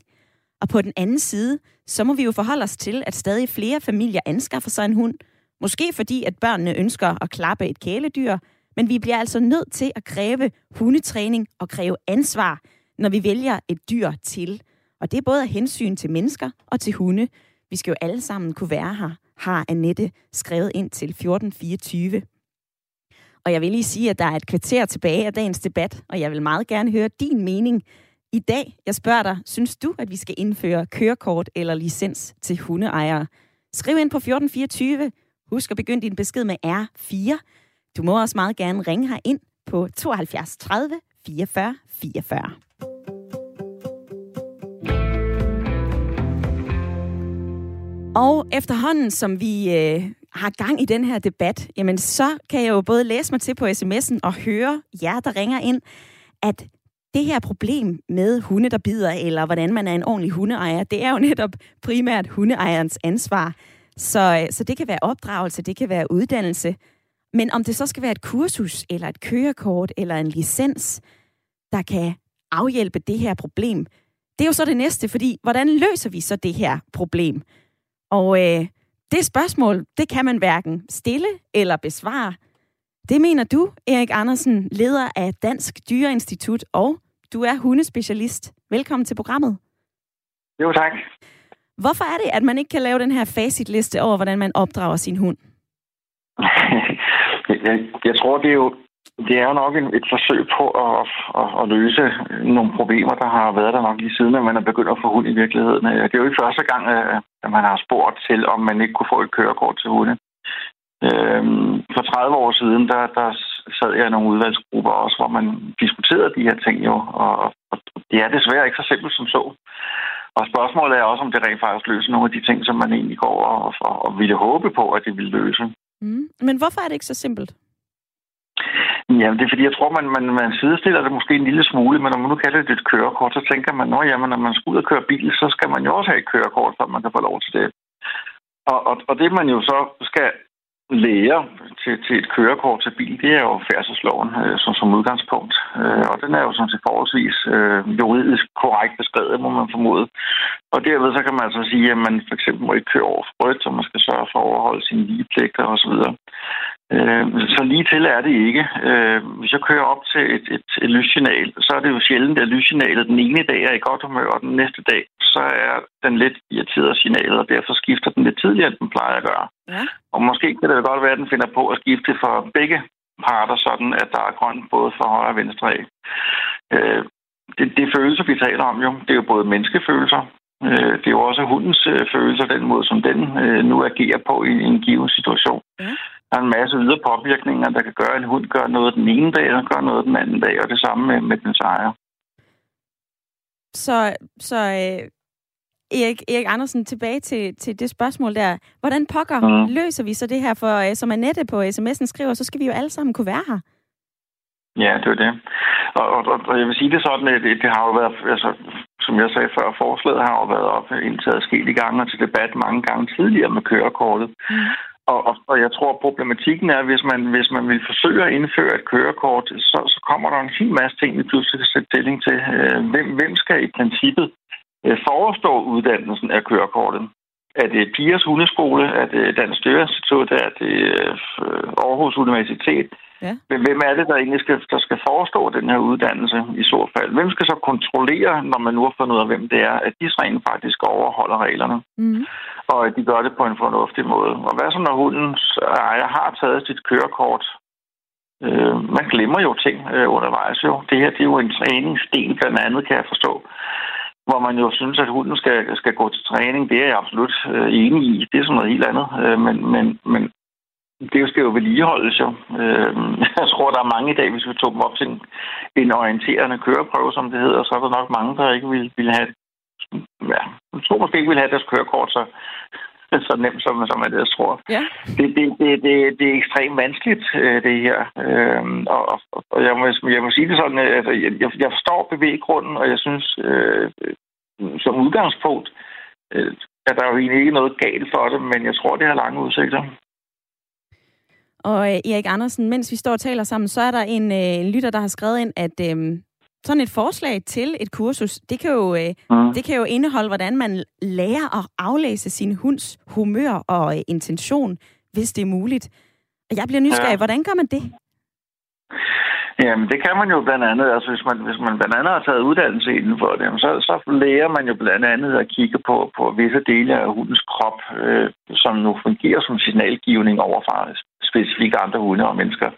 Og på den anden side, så må vi jo forholde os til, at stadig flere familier anskaffer sig en hund. Måske fordi, at børnene ønsker at klappe et kæledyr, men vi bliver altså nødt til at kræve hundetræning og kræve ansvar, når vi vælger et dyr til. Og det er både af hensyn til mennesker og til hunde. Vi skal jo alle sammen kunne være her, har Annette skrevet ind til 1424. Og jeg vil lige sige, at der er et kvarter tilbage af dagens debat, og jeg vil meget gerne høre din mening i dag. Jeg spørger dig, synes du, at vi skal indføre kørekort eller licens til hundeejere? Skriv ind på 1424. Husk at begynde din besked med R4. Du må også meget gerne ringe her ind på 72 30 44 44. Og efterhånden, som vi øh, har gang i den her debat, jamen så kan jeg jo både læse mig til på sms'en og høre jer, der ringer ind, at det her problem med hunde, der bider, eller hvordan man er en ordentlig hundeejer, det er jo netop primært hundeejerens ansvar. Så, øh, så det kan være opdragelse, det kan være uddannelse. Men om det så skal være et kursus, eller et kørekort, eller en licens, der kan afhjælpe det her problem, det er jo så det næste, fordi hvordan løser vi så det her problem? Og øh, det spørgsmål, det kan man hverken stille eller besvare. Det mener du, Erik Andersen, leder af Dansk Dyreinstitut, og du er hundespecialist. Velkommen til programmet.
Jo, tak.
Hvorfor er det, at man ikke kan lave den her facitliste over, hvordan man opdrager sin hund?
jeg, jeg tror, det er jo det er jo nok et forsøg på at, at, at løse nogle problemer, der har været der nok lige siden, at man er begyndt at få hund i virkeligheden. Øh, det er jo ikke første gang, øh, at man har spurgt til, om man ikke kunne få et kørekort til hunde. Øhm, for 30 år siden, der, der sad jeg i nogle udvalgsgrupper også, hvor man diskuterede de her ting jo, og, og det er desværre ikke så simpelt som så. Og spørgsmålet er også, om det rent faktisk løser nogle af de ting, som man egentlig går og, og, og ville håbe på, at det ville løse.
Mm. Men hvorfor er det ikke så simpelt?
Jamen, det er fordi, jeg tror, man, man, man sidestiller det måske en lille smule, men når man nu kalder det et kørekort, så tænker man, at jamen, når man skal ud og køre bil, så skal man jo også have et kørekort, så man kan få lov til det. Og, og, og det, man jo så skal læger til, til et kørekort til bil, det er jo færdselsloven øh, som, som udgangspunkt. Øh, og den er jo sådan set forholdsvis øh, juridisk korrekt beskrevet, må man formode. Og derved så kan man altså sige, at man for eksempel må ikke køre over for rødt, så man skal sørge for at overholde sine ligepligter osv. Øh, så lige til er det ikke. Øh, hvis jeg kører op til et, et, et lyssignal, så er det jo sjældent, at lyssignalet den ene dag er i godt humør, og den næste dag, så er den lidt irriteret signalet, og derfor skifter den lidt tidligere, end den plejer at gøre. Ja. Og måske kan det godt være, at den finder på at skifte for begge parter, sådan at der er grønt både for højre og venstre af. Øh, det, det er følelser, vi taler om jo. Det er jo både menneskefølelser, øh, det er jo også hundens øh, følelser, den måde, som den øh, nu agerer på i en given situation. Ja. Der er en masse ydre påvirkninger, der kan gøre, at en hund gør noget den ene dag, og gør noget den anden dag, og det samme med, med den ejer.
Så, så øh, Erik, Erik Andersen, tilbage til, til det spørgsmål der. Hvordan pokker mm. løser vi så det her? For øh, som Annette på sms'en skriver, så skal vi jo alle sammen kunne være her.
Ja, det er det. Og, og, og jeg vil sige det sådan, at det, det har jo været, altså, som jeg sagde før, forslaget har jo været op indtaget skilt i gange og til debat mange gange tidligere med kørekortet. Mm. Og, og, og jeg tror, problematikken er, at hvis man, hvis man vil forsøge at indføre et kørekort, så, så kommer der en hel masse ting, vi pludselig skal sætte stilling til. Øh, hvem, hvem skal i princippet øh, forestå uddannelsen af kørekortet? Er det Piers Hundeskole? Er det Dansk Støreinstitut? Er det øh, Aarhus Universitet?
Ja.
Hvem er det, der egentlig skal, der skal forestå den her uddannelse i så fald? Hvem skal så kontrollere, når man nu har fundet ud af, hvem det er, at de rent faktisk overholder reglerne,
Mm.
og at de gør det på en fornuftig måde? Og hvad så, når hundens ejer har taget sit kørekort? Øh, man glemmer jo ting øh, undervejs jo. Det her det er jo en træningsdel blandt andet, kan jeg forstå hvor man jo synes, at hunden skal, skal gå til træning, det er jeg absolut øh, enig i. Det er sådan noget helt andet. Øh, men, men, men det skal jo vedligeholdes jo. Øh, jeg tror, der er mange i dag, hvis vi tog dem op til en, en orienterende køreprøve, som det hedder, så er der nok mange, der ikke ville, ville have ja, jeg tror måske ikke vil have deres kørekort så, så nemt, som, som jeg tror.
Ja.
Det, det, det, det, det er ekstremt vanskeligt, øh, det her. Øhm, og, og, jeg, må, jeg må sige det sådan, at jeg, jeg forstår bevæggrunden, og jeg synes, øh, som udgangspunkt, øh, at der er jo egentlig ikke noget galt for det, men jeg tror, det har lange udsigter.
Og øh, Erik Andersen, mens vi står og taler sammen, så er der en, øh, lytter, der har skrevet ind, at øh, sådan et forslag til et kursus, det kan, jo, øh,
Mm.
det kan jo indeholde, hvordan man lærer at aflæse sin hunds humør og øh, intention, hvis det er muligt. Og jeg bliver nysgerrig,
Ja.
hvordan gør man det?
Jamen, det kan man jo blandt andet, altså hvis man, hvis man blandt andet har taget uddannelse inden for det, så, så lærer man jo blandt andet at kigge på, på visse dele af hundens krop, øh, som nu fungerer som signalgivning overfor specifikke andre hunde og mennesker,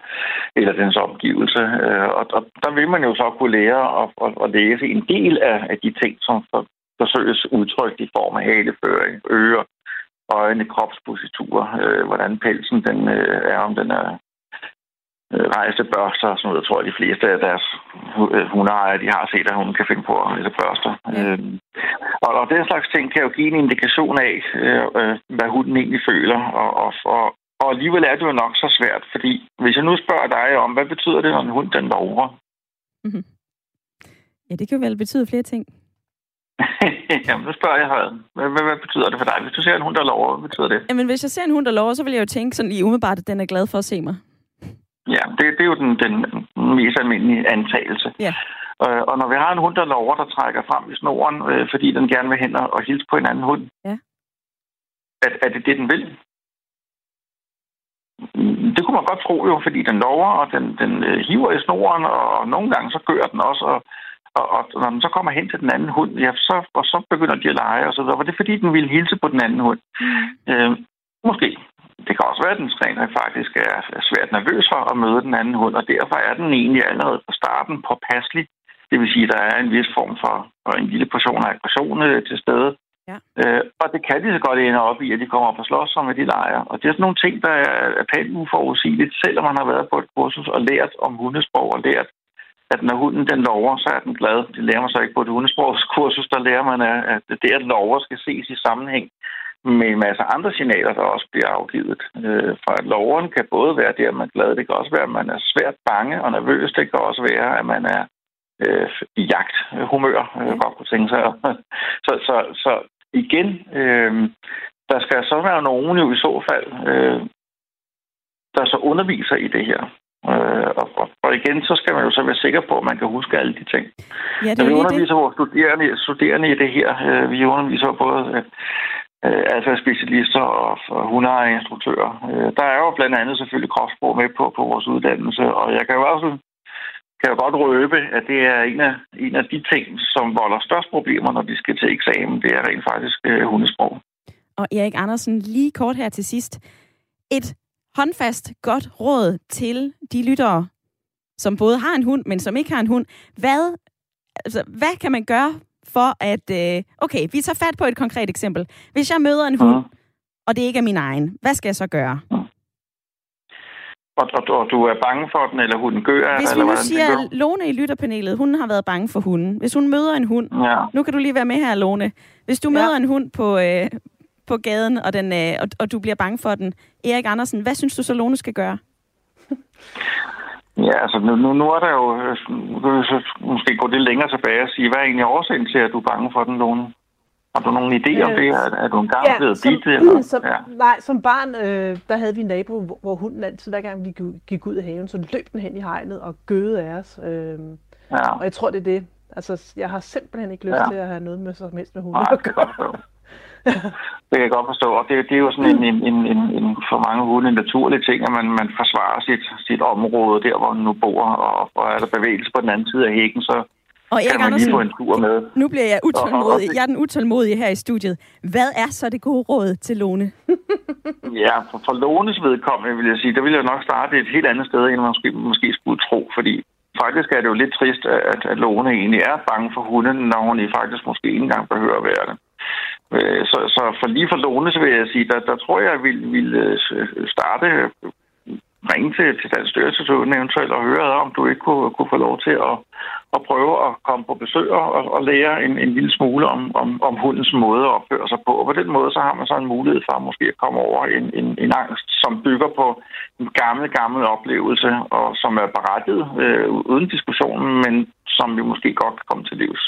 eller dens omgivelse. Øh, og, og der vil man jo så kunne lære at, at, at læse en del af, af de ting, som for, forsøges udtrykt i form af haleføring, ører, øjne, kropspositur, øh, hvordan pelsen den, øh, er, om den er øh, rejse børster og sådan noget. Jeg tror, at de fleste af deres øh, hundeejere, de har set, at hun kan finde på at rejse børster.
Ja.
Øh, og, og den slags ting kan jo give en indikation af, øh, øh, hvad hunden egentlig føler. Og, og, og, og alligevel er det jo nok så svært, fordi hvis jeg nu spørger dig om, hvad betyder det, når en hund den lover?
Ja, det kan jo vel betyde flere ting.
Jamen, nu spørger jeg her. Hvad, hvad, hvad betyder det for dig? Hvis du ser en hund, der lover, hvad betyder det?
Jamen, hvis jeg ser en hund, der lover, så vil jeg jo tænke sådan lige umiddelbart, at den er glad for at se mig.
Ja, det, det er jo den, den mest almindelige antagelse.
Ja.
Øh, og når vi har en hund, der lover, der trækker frem i snoren, øh, fordi den gerne vil hen og, hilse på en anden hund,
Ja.
er, er det det, den vil? Mm, Det kunne man godt tro jo, fordi den lover, og den, den øh, hiver i snoren, og nogle gange så gør den også, og, og, og når den så kommer hen til den anden hund, ja, så, og så begynder de at lege og så videre. Var det fordi, den ville hilse på den anden hund? Øh, måske. Det kan også være, at den træner faktisk er svært nervøs for at møde den anden hund, og derfor er den egentlig allerede fra starten påpasselig. Det vil sige, at der er en vis form for, for en lille portion af aggression øh, til stede.
Ja.
Øh, og det kan de så godt ende op i, at de kommer op og slås som med de leger. Og det er sådan nogle ting, der er, er pænt uforudsigeligt, selvom man har været på et kursus og lært om hundesprog og lært, at når hunden den lover, så er den glad. Det lærer man så ikke på et hundesprogskursus, der lærer man, at det at lover skal ses i sammenhæng med en masse andre signaler, der også bliver afgivet. Øh, for at loveren kan både være det, at man er glad, det kan også være, at man er svært bange og nervøs, det kan også være, at man er øh, i jagthumør, øh, godt kunne tænke sig. så, så, så igen, øh, der skal så være nogen jo i så fald, øh, der så underviser i det her. Øh, og, og, og igen, så skal man jo så være sikker på, at man kan huske alle de ting.
Ja, det er
vi
jo lige det.
underviser vores studerende, studerende i det her. Øh, Vi underviser både øh, adfærdsspecialister altså specialister og, og hundeejerinstruktører. Øh, Der er jo blandt andet selvfølgelig kropsprog med på, på vores uddannelse, og jeg kan jo også kan jo godt røbe, at det er en af, en af de ting, som volder størst problemer, når de skal til eksamen. Det er rent faktisk øh, hundesprog.
Og Erik Andersen, lige kort her til sidst. Et håndfast, godt råd til de lyttere, som både har en hund, men som ikke har en hund. Hvad, altså, hvad kan man gøre for at... Øh, okay, vi tager fat på et konkret eksempel. Hvis jeg møder en hund,
Mhm.
og det ikke er min egen, hvad skal jeg så gøre?
Og, og, og du er bange for den, eller hunden gør?
Hvis vi nu siger,
du?
Lone i lytterpanelet, hun har været bange for hunden. Hvis hun møder en hund,
Ja.
nu kan du lige være med her, Lone. Hvis du
Ja.
møder en hund på, øh, på gaden, og, den, øh, og, og du bliver bange for den, Erik Andersen, hvad synes du så, Lone skal gøre?
Ja, altså nu, nu, nu er der jo... øh, Nu kan vi så måske gå lidt længere tilbage og sige, hvad er egentlig årsagen til, at du er bange for den, Lone? Har du nogen idé om
Øh,
det? Er, er du engang blevet
som,
bidt? Eller?
som,
Ja.
Nej, som barn, øh, der havde vi en nabo, hvor, hvor hunden altid, hver gang vi gik- ud i haven, så løb den hen i hegnet og gøede af os. Øh,
ja.
og jeg tror, det er det. Altså, jeg har simpelthen ikke lyst
Ja.
til at have noget med så helst med hunden
Nej,
at gøre.
Det kan jeg godt forstå. Og det, det er jo sådan en, en, en, en, for mange hunde en naturlig ting, at man, man forsvarer sit, sit område der, hvor man nu bor, og, og er der bevægelse på den anden side af hækken, så
Og
kan
Erik
man lige
Andersen,
få en tur med.
nu bliver jeg utålmodig. Jeg er den utålmodige her i studiet. Hvad er så det gode råd til Lone?
Ja, for, for Lones vedkommende vil jeg sige, der vil jeg nok starte et helt andet sted, end man måske, måske skulle tro, fordi faktisk er det jo lidt trist, at, at Lone egentlig er bange for hunden, når hun i faktisk måske ikke engang behøver at være det. Øh, så, så for lige for Lone, så vil jeg sige, der, der tror jeg, jeg ville, vil øh, starte øh, ringe til, til Dansk Dyrtilsyn eventuelt og høre, om du ikke kunne, kunne få lov til at, at prøve at komme på besøg og, og lære en, en lille smule om, om, om hundens måde at opføre sig på. Og på den måde, så har man så en mulighed for måske at komme over en, en, en angst, som bygger på en gammel, gammel oplevelse, og som er berettiget øh, uden diskussionen, men som vi måske godt kan komme til livs.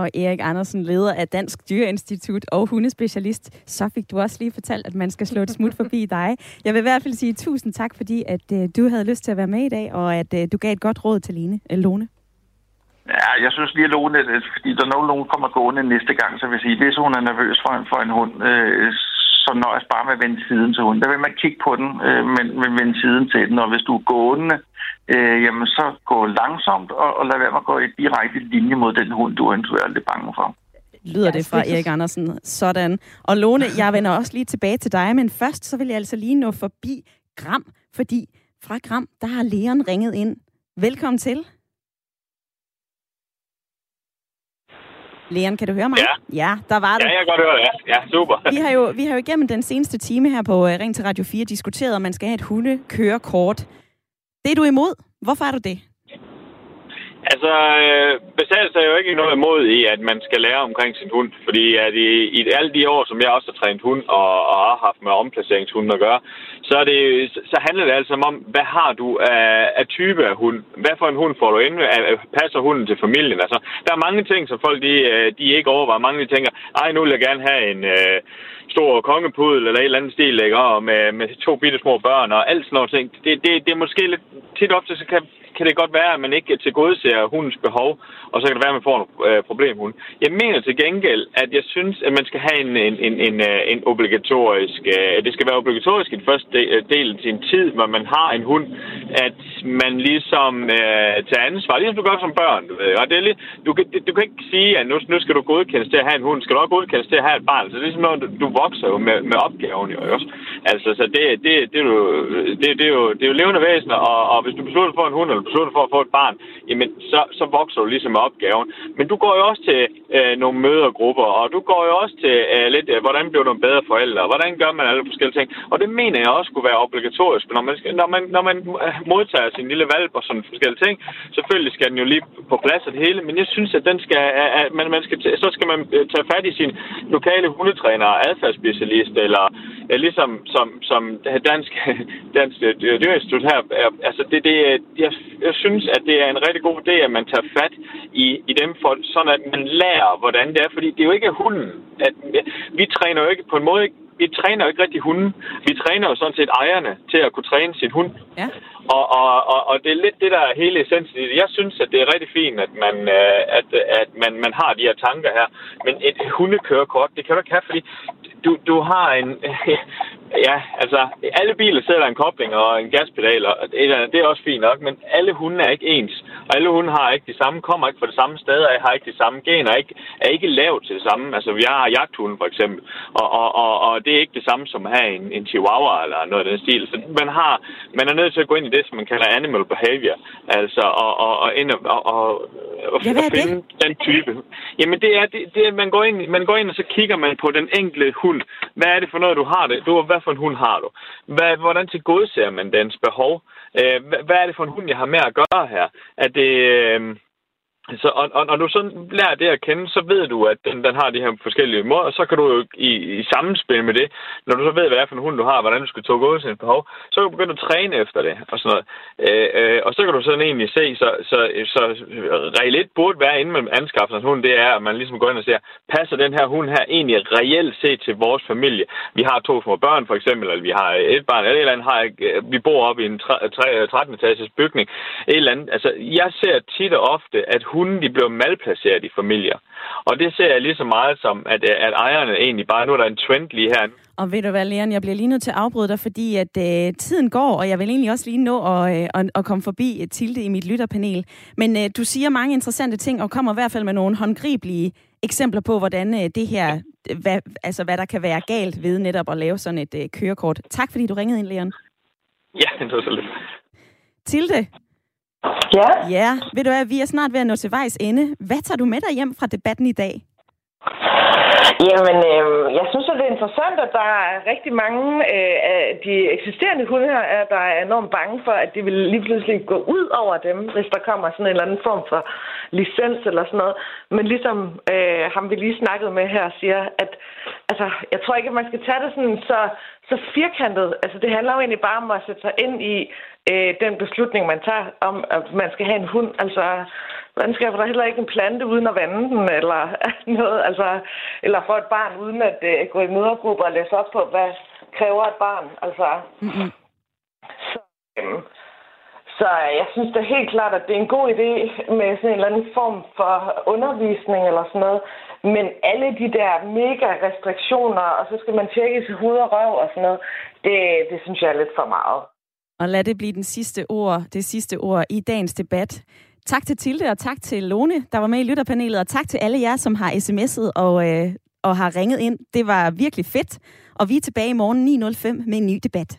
Og Erik Andersen, leder af Dansk Dyreinstitut og hundespecialist. Så fik du også lige fortalt, at man skal slå et smut forbi dig. Jeg vil i hvert fald sige tusind tak, fordi at øh, du havde lyst til at være med i dag, og at øh, du gav et godt råd til Lene, øh, Lone.
Ja, jeg synes lige, at Lone, fordi der når nogen kommer gående næste gang, så vil jeg sige, hvis hun er nervøs for en, for en hund, øh, så nøjes bare med at vende siden til hunden. Der vil man kigge på den, øh, men, men vende siden til den. Og hvis du er gående, øh, jamen så gå langsomt og, og lad være med at gå i direkte linje mod den hund, du eventuelt er bange for.
lyder det fra
det er
Erik Andersen. Sådan. Og Lone, jeg vender også lige tilbage til dig, men først så vil jeg altså lige nå forbi Gram, fordi fra Gram, der har Leon ringet ind. Velkommen til. Leon, kan du høre mig?
Ja.
Ja, der var du.
Ja, jeg kan godt høre det. Ja, ja super.
Vi har, jo, vi har jo igennem den seneste time her på uh, Ring til Radio 4 diskuteret, om man skal have et hundekørekort. Det er du imod. Hvorfor er du det?
Altså, øh, besættelse er jo ikke noget imod i, at man skal lære omkring sin hund. Fordi at i, i alle de år, som jeg også har trænet hund og, og har haft med omplaceringshunden at gøre, så, er det, så handler det altså om, hvad har du af, af type af hund? Hvad for en hund får du ind? Passer hunden til familien? Altså, der er mange ting, som folk de, øh, de ikke overvejer. Mange de tænker, ej, nu vil jeg gerne have en... Øh, stor kongepudel eller et eller andet stil, ikke? Og med, med to bitte små børn og alt sådan noget ting. Det, det, det er måske lidt tit op til, så kan, kan det godt være, at man ikke tilgodeser hundens behov, og så kan det være, at man får en øh, problemhund. Jeg mener til gengæld, at jeg synes, at man skal have en, en, en, en, øh, en obligatorisk... Øh, det skal være obligatorisk i den første øh, del, del en tid, hvor man har en hund, at man ligesom øh, tager ansvar, ligesom du gør som børn. Du, ved. Og det er lige, du, kan, du kan ikke sige, at nu, nu skal du godkendes til at have en hund, skal du også godkendes til at have et barn. Så det er ligesom noget, du, du vokser jo med, med opgaven jo også. Altså, så det, det, det, er jo, det, det, er jo, det er jo levende væsener, og, og hvis du beslutter for en hund, eller beslutter for at få et barn, jamen, så, så vokser du ligesom med opgaven. Men du går jo også til øh, nogle mødergrupper, og du går jo også til øh, lidt, øh, hvordan bliver du en bedre forælder, og hvordan gør man alle forskellige ting. Og det mener jeg også skulle være obligatorisk, når man, skal, når man, når man øh, modtager sin lille valp og sådan forskellige ting. Selvfølgelig skal den jo lige på plads af det hele, men jeg synes, at den skal, at man, man skal, så skal man øh, tage fat i sin lokale hundetræner, adfærdsspecialist, eller øh, ligesom som, som Dansk, Dansk øh, dyrinstitut her. Altså, det, det, jeg, jeg synes, at det er en rigtig god idé, at man tager fat i, i dem, for, sådan at man lærer, hvordan det er. Fordi det er jo ikke hunden. At, vi træner jo ikke på en måde ikke vi træner jo ikke rigtig hunden. Vi træner jo sådan set ejerne til at kunne træne sin hund.
Ja.
Og, og, og, og det er lidt det, der er hele essensen i det. Jeg synes, at det er rigtig fint, at man, øh, at, at man, man har de her tanker her. Men et hundekørekort, det kan du ikke have, fordi du, du har en... ja, altså, alle biler sætter en kobling og en gaspedal, og et eller andet, det er også fint nok, men alle hunde er ikke ens. Og alle hunde har ikke de samme, kommer ikke fra det samme sted, og har ikke de samme gener, er ikke, er ikke lavet til det samme. Altså, vi har jagthunden for eksempel, og, og, og, og det er ikke det samme som at have en, en chihuahua eller noget af den stil. Så man, har, man er nødt til at gå ind i det, som man kalder animal behavior, altså, og, og, og, ind og, og, og, og
Ja, hvad er det?
finde den type. Jamen, det er, det, det man, går ind, man går ind, og så kigger man på den enkelte hund. Hvad er det for noget, du har det? Du, hvad for en hund har du? Hvad, hvordan tilgodeser man dens behov? Øh, hvad, hvad er det for en hund, jeg har med at gøre her? Er det... Øh, så, og, og når du så lærer det at kende, så ved du, at den, den har de her forskellige måder, og så kan du jo i, i samspil med det, når du så ved, hvad det er for en hund, du har, hvordan du skal tage ud sin behov, så kan du begynde at træne efter det, og sådan noget. Øh, øh, og så kan du sådan egentlig se, så, så, så regel 1 burde være, inden man anskaffer en hund, det er, at man ligesom går ind og ser, passer den her hund her egentlig reelt set til vores familie? Vi har to små børn, for eksempel, eller vi har et barn, eller et eller andet, har, øh, vi bor oppe i en 13 etages bygning, et eller andet. Altså, jeg ser tit og ofte, at hunden de bliver malplaceret i familier. Og det ser jeg lige så meget som, at, at ejerne egentlig bare, nu er der en trend lige her.
Og ved du hvad, Leon, jeg bliver lige nødt til at afbryde dig, fordi at øh, tiden går, og jeg vil egentlig også lige nå at, øh, at, at komme forbi et Tilde i mit lytterpanel. Men øh, du siger mange interessante ting, og kommer i hvert fald med nogle håndgribelige eksempler på, hvordan øh, det her, hvad, altså hvad der kan være galt ved netop at lave sådan et øh, kørekort. Tak fordi du ringede ind, Leon.
Ja, det var så lidt.
Tilde,
Ja,
ja, ved du hvad, vi er snart ved at nå til vejs ende. Hvad tager du med dig hjem fra debatten i dag?
Jamen, øh, jeg synes, at det er interessant, at der er rigtig mange øh, af de eksisterende hunde her, er, der er enormt bange for, at de vil lige pludselig gå ud over dem, hvis der kommer sådan en eller anden form for licens eller sådan noget. Men ligesom øh, ham, vi lige snakkede med her, siger, at altså, jeg tror ikke, at man skal tage det sådan så, så firkantet. Altså, det handler jo egentlig bare om at sætte sig ind i øh, den beslutning, man tager om, at man skal have en hund. Altså, man skal der heller ikke en plante uden at vande den, eller noget, altså, eller få et barn uden at øh, gå i mødergrupper og læse op på, hvad kræver et barn. Altså,
Mm-hmm.
så, øhm, så jeg synes da helt klart, at det er en god idé med sådan en eller anden form for undervisning eller sådan noget. Men alle de der mega restriktioner, og så skal man tjekke sit hoved og røv og sådan noget, det, det synes jeg er lidt for meget.
Og lad det blive den sidste ord, det sidste ord i dagens debat. Tak til Tilde, og tak til Lone, der var med i lytterpanelet, og tak til alle jer, som har sms'et og, øh, og har ringet ind. Det var virkelig fedt. Og vi er tilbage i morgen 9.05 med en ny debat.